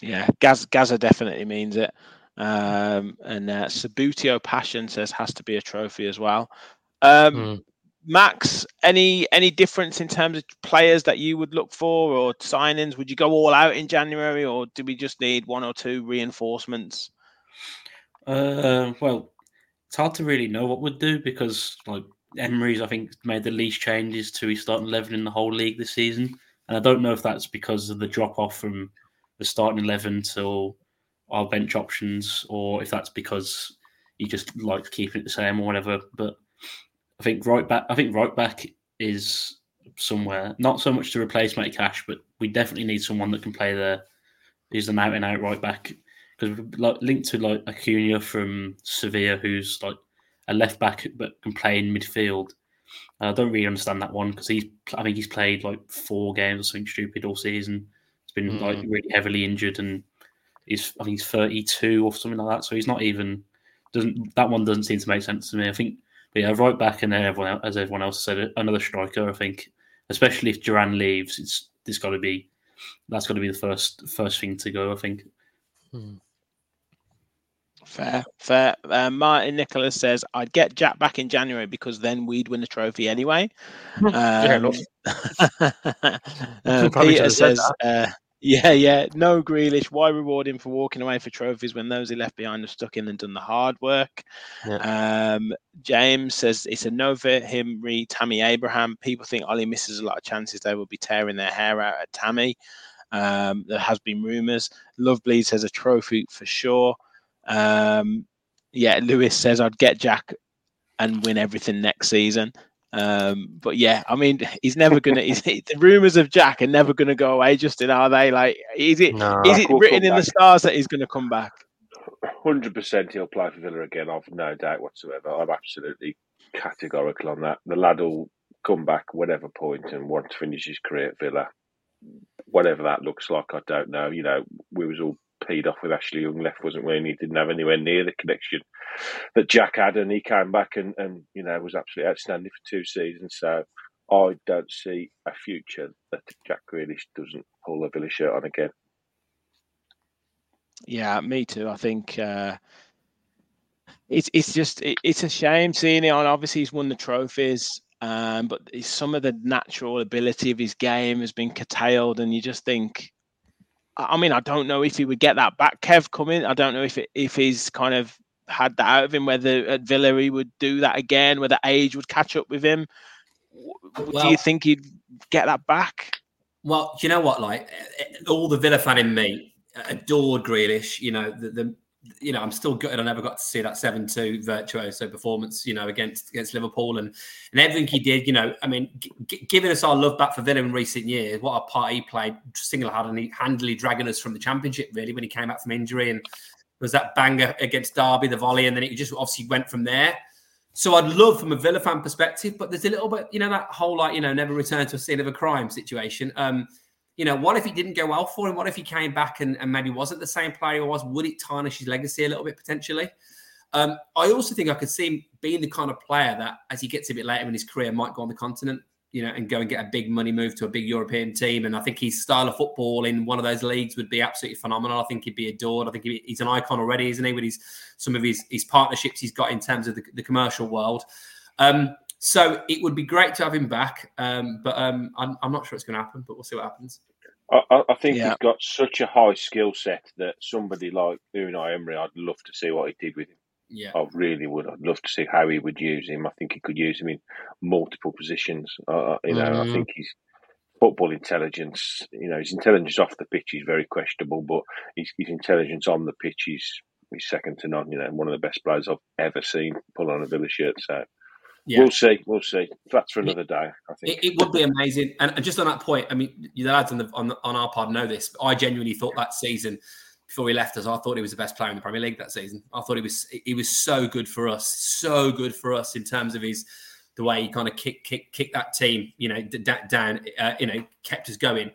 B: Yeah, Gaz Gaza definitely means it. Um, and uh, Sabutio Passion says has to be a trophy as well. Um, mm. Max, any any difference in terms of players that you would look for or signings? Would you go all out in January, or do we just need one or two reinforcements?
F: Uh, well, it's hard to really know what we'd do because like Emery's, I think, made the least changes to his starting eleven in the whole league this season. And I don't know if that's because of the drop off from the starting 11 to our bench options or if that's because he just likes keeping it the same or whatever. But I think right back, I think right back is somewhere, not so much to replace Matty Cash, but we definitely need someone that can play there. Who's an out and out right back because like linked to like Acuna from Sevilla, who's like a left back but can play in midfield. I don't really understand that one because he's. I think he's played like four games or something stupid all season. He's been mm. like really heavily injured, and he's. I think he's thirty-two or something like that. So he's not even. Doesn't that one doesn't seem to make sense to me? I think. But yeah, right back, and then everyone else, as everyone else said, another striker. I think, especially if Duran leaves, it's it's got to be. That's got to be the first first thing to go. I think.
G: Hmm.
B: Fair, fair. Uh, Martin Nicholas says, I'd get Jack back in January because then we'd win the trophy anyway. Um, uh, Peter says, uh, yeah, yeah, no Grealish. Why reward him for walking away for trophies when those he left behind have stuck in and done the hard work? Yeah. Um, James says, it's a no for him, re Tammy Abraham. People think Ollie misses a lot of chances. They will be tearing their hair out at Tammy. Um, there has been rumours. Love Bleeds has a trophy for sure. Um, yeah, Lewis says I'd get Jack and win everything next season. Um, but yeah, I mean, he's never gonna. He's, the rumors of Jack are never gonna go away. Justin, are they? Like, is it? No. Is it written in the stars that he's gonna come back?
D: Hundred percent, he'll play for Villa again. I've no doubt whatsoever. I'm absolutely categorical on that. The lad will come back whatever point and want to finish his career at Villa, whatever that looks like. I don't know. You know, we was all paid off with Ashley Young left, wasn't? And he didn't have anywhere near the connection that Jack had, and he came back and, and you know was absolutely outstanding for two seasons. So I don't see a future that Jack Grealish doesn't pull a Villa shirt on again.
B: Yeah, me too. I think uh, it's it's just it, it's a shame seeing it on. Obviously, he's won the trophies. Um, but some of the natural ability of his game has been curtailed, and you just think I mean, I don't know if he would get that back. Kev coming, I don't know if it, if he's kind of had that out of him. Whether at Villa he would do that again, whether age would catch up with him. Well, do you think he'd get that back?
E: Well, you know what? Like all the Villa fan in me adored Grealish. You know the, the you know, I'm still gutted I never got to see that 7-2 virtuoso performance, you know, against against Liverpool and and everything he did, you know, I mean, g- giving us our love back for Villa in recent years, what a part he played single-handedly handily dragging us from the championship, really, when he came back from injury and was that banger against Derby, the volley, and then it just obviously went from there. So I'd love from a Villa fan perspective, but there's a little bit, you know, that whole like, you know, never return to a scene of a crime situation. Um, you know, what if he didn't go well for him? What if he came back and, and maybe wasn't the same player he was? Would it tarnish his legacy a little bit potentially? Um, I also think I could see him being the kind of player that, as he gets a bit later in his career, might go on the continent, you know, and go and get a big money move to a big European team. And I think his style of football in one of those leagues would be absolutely phenomenal. I think he'd be adored. I think he's an icon already, isn't he? With his some of his his partnerships he's got in terms of the, the commercial world. Um, So it would be great to have him back, um, but um, I'm, I'm, not sure it's going to happen. But we'll see what happens.
D: I, I think yeah. he's got such a high skill set that somebody like Unai Emery, I'd love to see what he did with him.
E: Yeah,
D: I really would. I'd love to see how he would use him. I think he could use him in multiple positions. Uh, you know, mm-hmm. I think he's football intelligence. You know, his intelligence off the pitch is very questionable, but his, his intelligence on the pitch is, is second to none. You know, one of the best players I've ever seen pull on a Villa shirt. So yeah. We'll see. We'll see. That's for another day. I think
E: it, it, would be amazing. And just on that point, I mean, the lads on the, on, the, on our pod know this. I genuinely thought that season before he left us, I thought he was the best player in the Premier League that season. I thought he was he was so good for us, so good for us in terms of his the way he kind of kicked kick kick that team, you know, down, uh, you know, kept us going.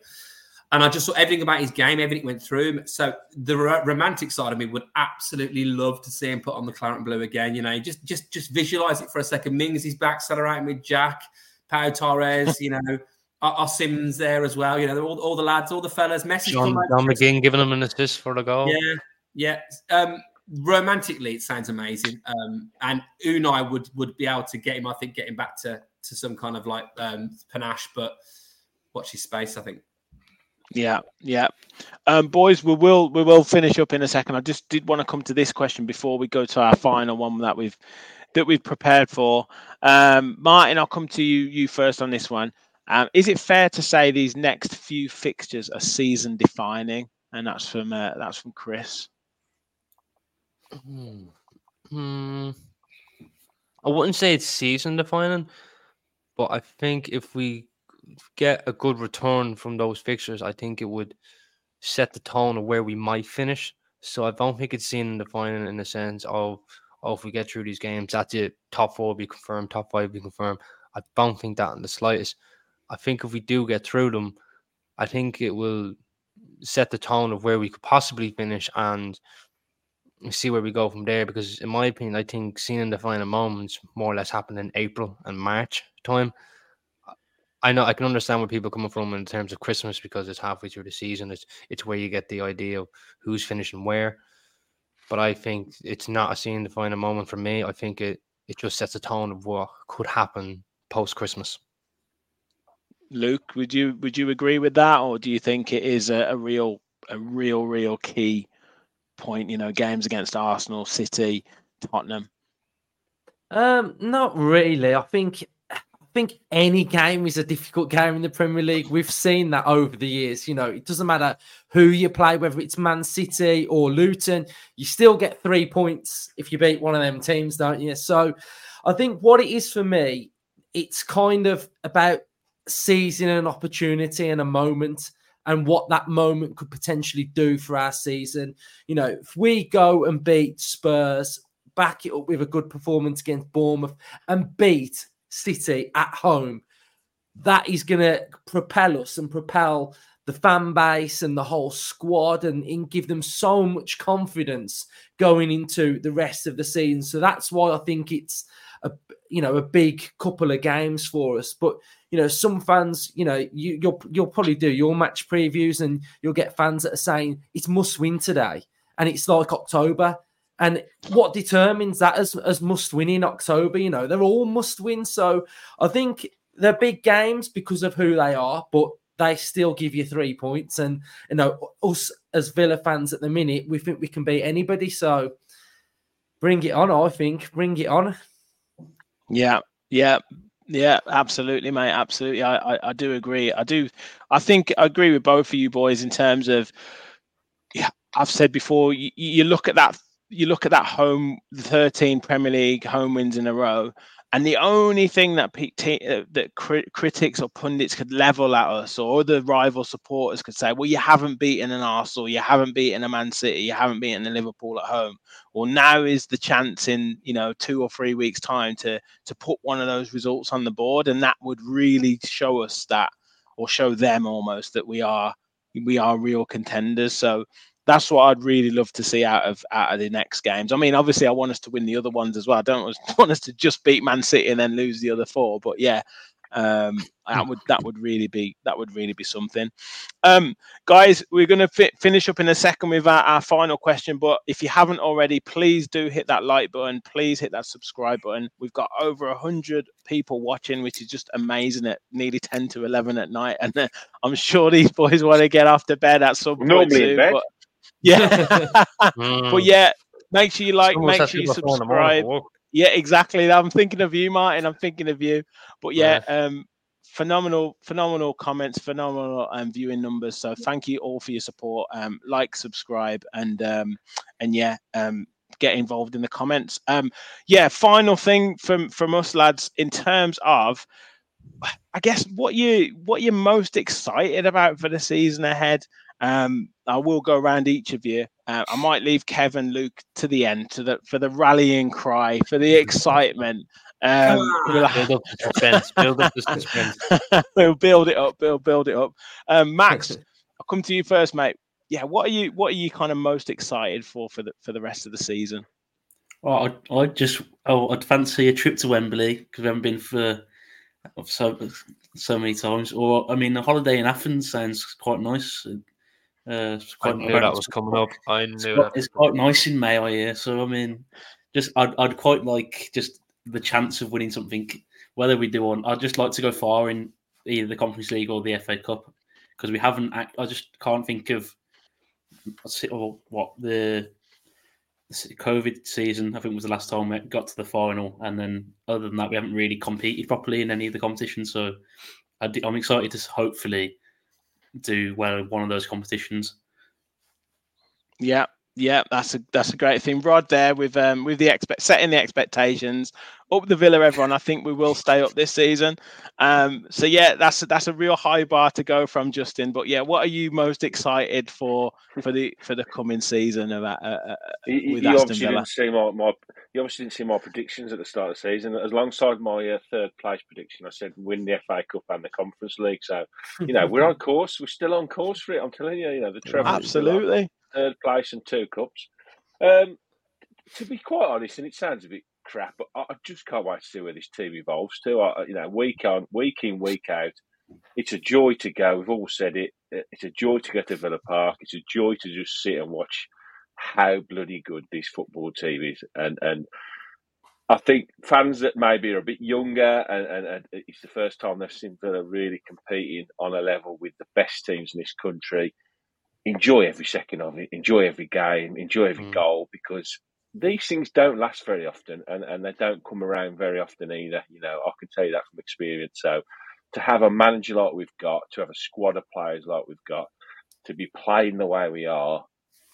E: And I just saw everything about his game, everything went through him. So the romantic side of me would absolutely love to see him put on the claret and blue again. You know, just just just visualize it for a second. Mings is back, celebrating with Jack, Pau Torres. You know, our, Sims there as well. You know, all, all the lads, all the fellas. Messi,
G: John, John McGinn giving him an assist for the goal.
E: Yeah, yeah. Um, romantically, it sounds amazing. Um, and Unai would would be able to get him. I think get him back to to some kind of like um, panache, but watch his space. I think.
B: Yeah, yeah. Um, boys, we will we will finish up in a second. I just did want to come to this question before we go to our final one that we've that we've prepared for. Um, Martin, I'll come to you you first on this one. Um, is it fair to say these next few fixtures are season defining? And that's from uh, that's from Chris.
G: Hmm. hmm. I wouldn't say it's season defining, but I think if we get a good return from those fixtures, I think it would set the tone of where we might finish. So I don't think it's seen in the final in the sense of, oh, if we get through these games, that's it. Top four be confirmed, top five be confirmed. I don't think that in the slightest. I think if we do get through them, I think it will set the tone of where we could possibly finish and see where we go from there. Because in my opinion, I think seeing in the final moments more or less happen in April and March time. I know I can understand where people coming from in terms of Christmas because it's halfway through the season. It's it's where you get the idea of who's finishing where. But I think it's not a scene to find a moment for me. I think it it just sets a tone of what could happen post Christmas.
B: Luke, would you would you agree with that, or do you think it is a, a real a real real key point? You know, games against Arsenal, City, Tottenham.
C: Um, not really. I think think any game is a difficult game in the Premier League. We've seen that over the years. You know, it doesn't matter who you play, whether it's Man City or Luton, you still get three points if you beat one of them teams, don't you? So I think what it is for me, it's kind of about seizing an opportunity and a moment and what that moment could potentially do for our season. You know, if we go and beat Spurs, back it up with a good performance against Bournemouth and beat City at home, that is going to propel us and propel the fan base and the whole squad and, and, give them so much confidence going into the rest of the season. So that's why I think it's a you know a big couple of games for us. But you know, some fans, you know, you, you'll you'll probably do your match previews and you'll get fans that are saying it's must win today, and it's like October. And what determines that as, as must win in October? You know, they're all must win. So I think they're big games because of who they are, but they still give you three points. And, you know, us as Villa fans at the minute, we think we can beat anybody. So bring it on, I think. Bring it on.
B: Yeah. Yeah. Yeah, absolutely, mate. Absolutely. I, I, I do agree. I do. I think I agree with both of you boys in terms of, yeah, I've said before, you, you look at that you look at that home 13 Premier League home wins in a row, and the only thing that uh, that critics or pundits could level at us or the rival supporters could say, well, you haven't beaten an Arsenal, you haven't beaten a Man City, you haven't beaten a Liverpool at home. Well, now is the chance in you know two or three weeks' time to to put one of those results on the board, and that would really show us that, or show them almost that we are we are real contenders. So that's what I'd really love to see out of out of the next games. I mean, obviously, I want us to win the other ones as well. I don't want us to just beat Man City and then lose the other four. But yeah, Um, that would that would really be that would really be something. Um, guys, we're going to fi- finish up in a second with our, our final question. But if you haven't already, please do hit that like button. Please hit that subscribe button. We've got over a hundred people watching, which is just amazing. At nearly ten to eleven at night, and uh, I'm sure these boys want to get off to bed at some point.
D: Normally
B: soon,
D: in bed.
B: but- yeah,
G: Mm.
B: but yeah, make sure you like,
G: Someone
B: make sure you
G: people are throwing them on at
B: subscribe.
G: work.
B: Yeah, exactly. I'm thinking of you, Martin. I'm thinking of you. But yeah, um, phenomenal, phenomenal comments, phenomenal um, viewing numbers. So thank you all for your support. Um, like, subscribe, and um, and yeah, um, get involved in the comments. Um, yeah, final thing from from us lads in terms of, I guess what you what you're most excited about for the season ahead. Um, I will go around each of you. Uh, I might leave Kevin, Luke to the end to the for the rallying cry for the excitement. Um, we'll,
G: Build up the suspense. Build up the suspense.
B: we'll build it up. We'll build it up. Um, Max, I'll come to you first, mate. Yeah, what are you what are you kind of most excited for for the for the rest of the season?
F: Well, I'd, I'd just, oh, I'd fancy a trip to Wembley because we haven't been for so so many times. Or, I mean, a holiday in Athens sounds quite nice. Uh, it's
G: I knew that was coming up. I
F: It's
G: knew
F: quite, it's quite nice in May, I hear. So, I mean, just I'd, I'd quite like just the chance of winning something. Whether we do one, I'd just like to go far in either the Conference League or the FA Cup because we haven't. act- I just can't think of or what the the COVID season. I think was the last time we got to the final, and then other than that, we haven't really competed properly in any of the competitions. So, I am excited to hopefully do well in one of those competitions.
B: Yeah, yeah, that's a that's a great thing. Rod there with um with the expect setting the expectations up the Villa. Everyone, I think we will stay up this season. Um, so yeah, that's a, that's a real high bar to go from, Justin. But yeah, what are you most excited for for the for the coming season of uh, uh,
D: You, you-
B: with
D: you
B: Aston
D: obviously
B: Villa?
D: didn't see my, my you obviously didn't see my predictions at the start of the season. Alongside my uh, third place prediction, I said win the FA Cup and the Conference League. So you know we're on course. We're still on course for it. I'm telling you. You know the treble. is still.
B: Absolutely.
D: third place and two cups. Um, to be quite honest, and it sounds a bit crap, but I, I just can't wait to see where this team evolves to. I, you know, week on, week in, week out, it's a joy to go. We've all said it. Uh, It's a joy to go to Villa Park. It's a joy to just sit and watch how bloody good this football team is, and and. I think fans that maybe are a bit younger and, and, and it's the first time they've seen Villa really competing on a level with the best teams in this country enjoy every second of it, enjoy every game, enjoy every
G: Mm.
D: goal because these things don't last very often and, and they don't come around very often either. You know, I can tell you that from experience. So to have a manager like we've got, to have a squad of players like we've got, to be playing the way we are,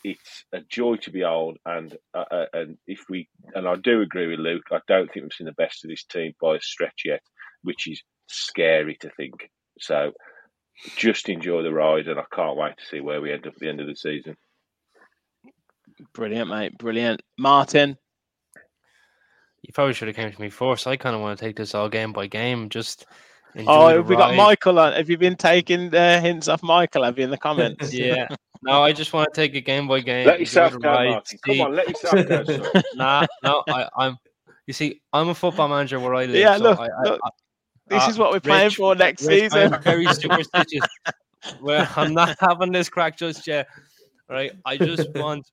D: it's a joy to behold. And uh, uh, and if we and I do agree with Luke, I don't think we've seen the best of this team by a stretch yet, which is scary to think. So just enjoy the ride, and I can't wait to see where we end up at the end of the season.
B: Brilliant, mate. Brilliant, Martin.
G: You probably should have came to me first. I kind of want to take this all game by game. Just enjoy
B: Oh,
G: the
B: have we got. Michael on? Have you been taking uh, hints off Michael? Have you in the comments?
G: Yeah. No, I just want to take a game by game.
D: Let yourself go,
G: ride,
D: Martin. Come on, let yourself go. son.
G: Nah, no, I, I'm. You see, I'm a football manager where I live.
B: Yeah,
G: so
B: look,
G: I, I,
B: look,
G: I,
B: This
G: uh,
B: is what we're playing
G: Rich-
B: for next
G: Rich,
B: season.
G: I'm very superstitious. well, I'm not having this crack just yet. Right, I just want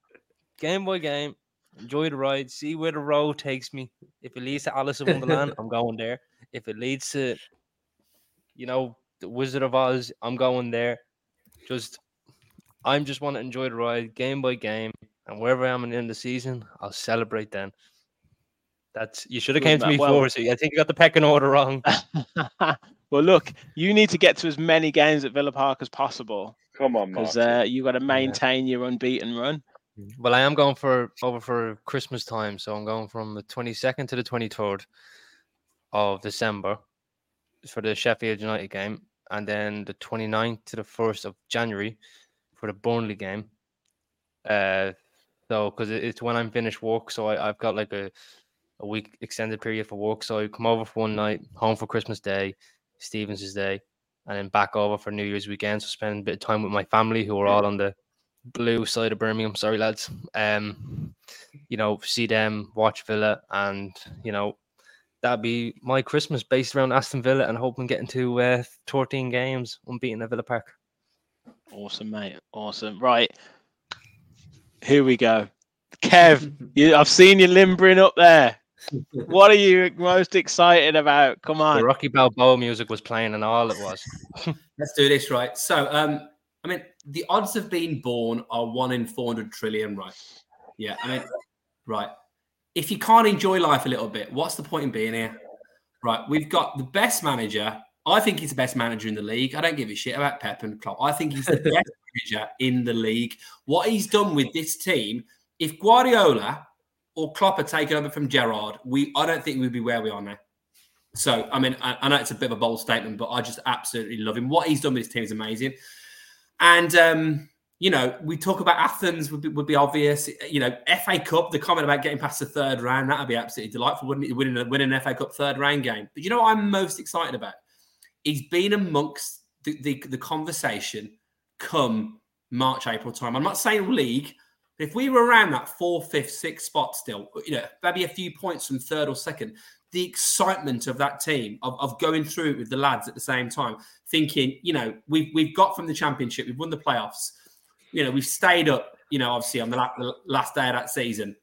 G: game by game, enjoy the ride, see where the road takes me. If it leads to Alice in Wonderland, I'm going there. If it leads to, you know, the Wizard of Oz, I'm going there. Just, I'm just want to enjoy the ride, game by game, and wherever I am in the end of the season, I'll celebrate then. That's you should have came to me
B: Well-
G: forward. So I think you got the pecking order wrong.
B: well, look, you need to get to as many games at Villa Park as possible
D: Come on,
B: because
D: Martin.
B: uh, you got to maintain your unbeaten run.
G: Well, I am going for over for Christmas time, so I'm going from the 22nd to the 23rd of December for the Sheffield United game, and then the 29th to the 1st of January for the Burnley game. Uh, so because it's when I'm finished work, so I, I've got like a a week extended period for work. So I come over for one night, home for Christmas Day, Stephen's Day, and then back over for New Year's weekend. So spend a bit of time with my family who are all on the blue side of Birmingham. Sorry, lads. Um, you know, see them, watch Villa, and you know, that'd be my Christmas based around Aston Villa and hoping getting to uh, 14 games unbeaten at Villa Park.
B: Awesome, mate. Awesome. Right. Here we go. Kev, you, I've seen you limbering up there. What are you most excited about? Come on.
G: The Rocky Balboa music was playing and all it was.
E: Let's do this right. So, um, I mean, the odds of being born are one in 400 trillion, right? Yeah. I mean, right. If you can't enjoy life a little bit, what's the point in being here? Right. We've got the best manager. I think he's the best manager in the league. I don't give a shit about Pep and Klopp. I think he's the best manager in the league. What he's done with this team, if Guardiola or Klopp had taken over from Gerrard, we I don't think we'd be where we are now. So, I mean, I, I know it's a bit of a bold statement, but I just absolutely love him. What he's done with his team is amazing. And um, you know, we talk about Athens would be, would be obvious. You know, FA Cup, the comment about getting past the third round, that would be absolutely delightful, wouldn't it? Winning, a, winning an FA Cup third round game. But you know what I'm most excited about? He's been amongst the, the, the conversation come March, April time. I'm not saying league, if we were around that fourth, fifth, sixth spot still, you know, maybe a few points from third or second, the excitement of that team of, of going through it with the lads at the same time, thinking, you know, we've we've got from the championship, we've won the playoffs, you know, we've stayed up, you know, obviously on the last day of that season.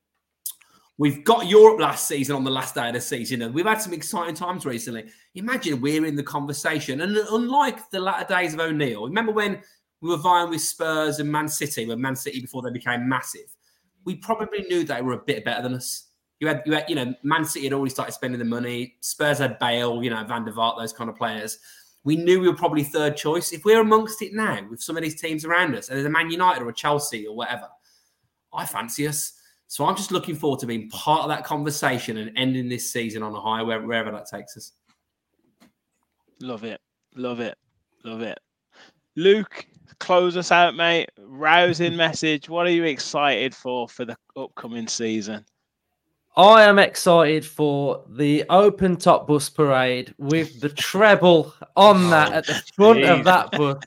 E: We've got Europe last season on the last day of the season, and we've had some exciting times recently. Imagine we're in the conversation, and unlike the latter days of O'Neill, remember when we were vying with Spurs and Man City, when Man City before they became massive. We probably knew they were a bit better than us. You had, you had, you know, Man City had already started spending the money. Spurs had Bale, you know, Van der Vaart, those kind of players. We knew we were probably third choice. If we're amongst it now with some of these teams around us, and there's a Man United or a Chelsea or whatever, I fancy us. So I'm just looking forward to being part of that conversation and ending this season on a high, wherever that takes us.
B: Love it. Love it. Love it. Luke, close us out, mate. Rousing message. What are you excited for for the upcoming season?
C: I am excited for the open top bus parade with the treble on oh, that at the front of that bus.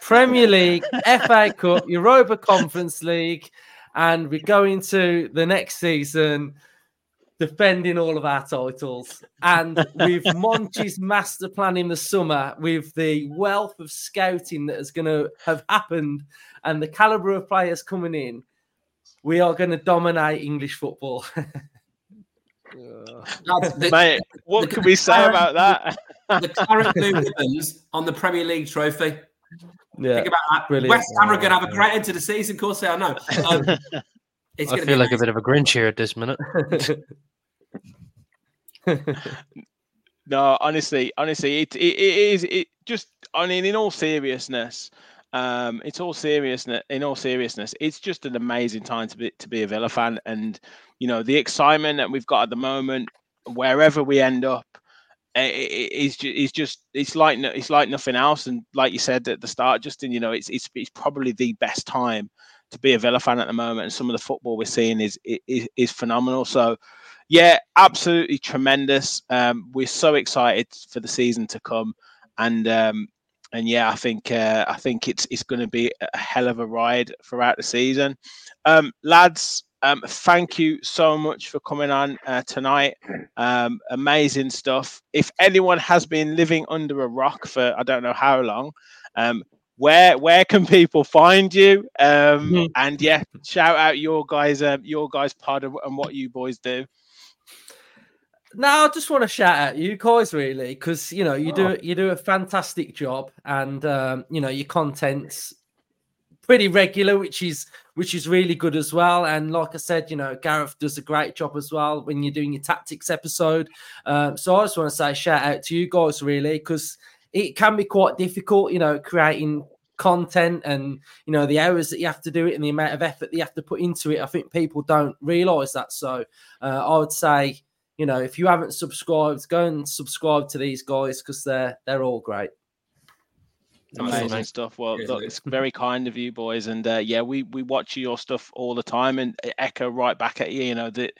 C: Premier League, FA Cup, Europa Conference League, and we're going to the next season defending all of our titles. And with Monchi's master plan in the summer, with the wealth of scouting that is going to have happened and the caliber of players coming in, we are going to dominate English football.
B: the, Mate, what the, can we say current, about that?
E: the current blue ribbons on the Premier League trophy.
C: Yeah,
E: Think about that. Brilliant. West Ham are going to have a great end to the season. Of course, they are. No, um,
G: I feel like a bit of a Grinch here at this minute.
B: no, honestly, honestly, it, it, it is it just. I mean, in all seriousness, um, it's all seriousness. In all seriousness, it's just an amazing time to be to be a Villa fan, and you know the excitement that we've got at the moment, wherever we end up, is it's just it's like it's like nothing else. And like you said at the start, Justin, you know, it's it's it's probably the best time to be a Villa fan at the moment, and some of the football we're seeing is is, is phenomenal. So yeah, absolutely tremendous. Um, we're so excited for the season to come, and um, and yeah, I think uh, I think it's it's going to be a hell of a ride throughout the season. Um, lads, um, thank you so much for coming on uh, tonight. Um, amazing stuff. If anyone has been living under a rock for I don't know how long, um, where where can people find you? Um, mm-hmm. And yeah, shout out your guys, um, your guys pod and what you boys do.
C: Now, I just want to shout out you guys really because you know you do oh. you do a fantastic job, and um, you know your content's pretty regular, which is which is really good as well. And like I said, you know Gareth does a great job as well when you're doing your tactics episode. Um, so I just want to say shout out to you guys really because it can be quite difficult, you know, creating content and you know the hours that you have to do it and the amount of effort that you have to put into it. I think people don't realize that. So uh, I would say you know, if you haven't subscribed, go and subscribe to these guys because they're they're all great.
B: Amazing stuff. Well, look, it's very kind of you boys, and uh, yeah, we we watch your stuff all the time and echo right back at you. You know that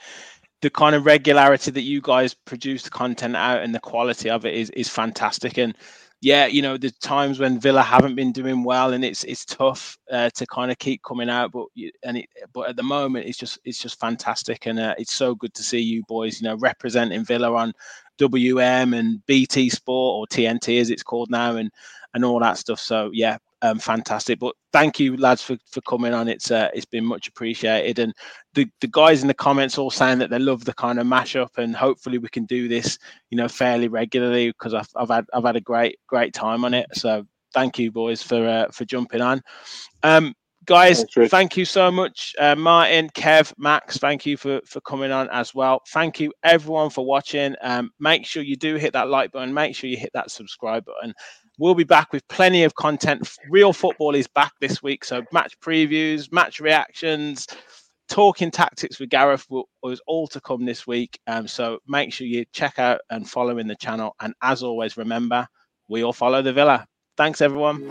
B: the kind of regularity that you guys produce the content out and the quality of it is is fantastic. And yeah, you know, the times when Villa haven't been doing well, and it's it's tough uh, to kind of keep coming out. But and it, but at the moment, it's just it's just fantastic, and uh, it's so good to see you boys, you know, representing Villa on WM and BT Sport or TNT as it's called now, and and all that stuff. So yeah, um, fantastic. But thank you, lads, for, for coming on. It's uh, it's been much appreciated. And the, the guys in the comments all saying that they love the kind of mashup, and hopefully we can do this, you know, fairly regularly because I've, I've had I've had a great great time on it. So thank you, boys, for uh, for jumping on. Um, guys, thank you so much, uh, Martin, Kev, Max. Thank you for for coming on as well. Thank you everyone for watching. Um, make sure you do hit that like button. Make sure you hit that subscribe button. We'll be back with plenty of content. Real football is back this week. So match previews, match reactions, talking tactics with Gareth was all to come this week. Um, so make sure you check out and follow in the channel. And as always, remember, we all follow the Villa. Thanks, everyone.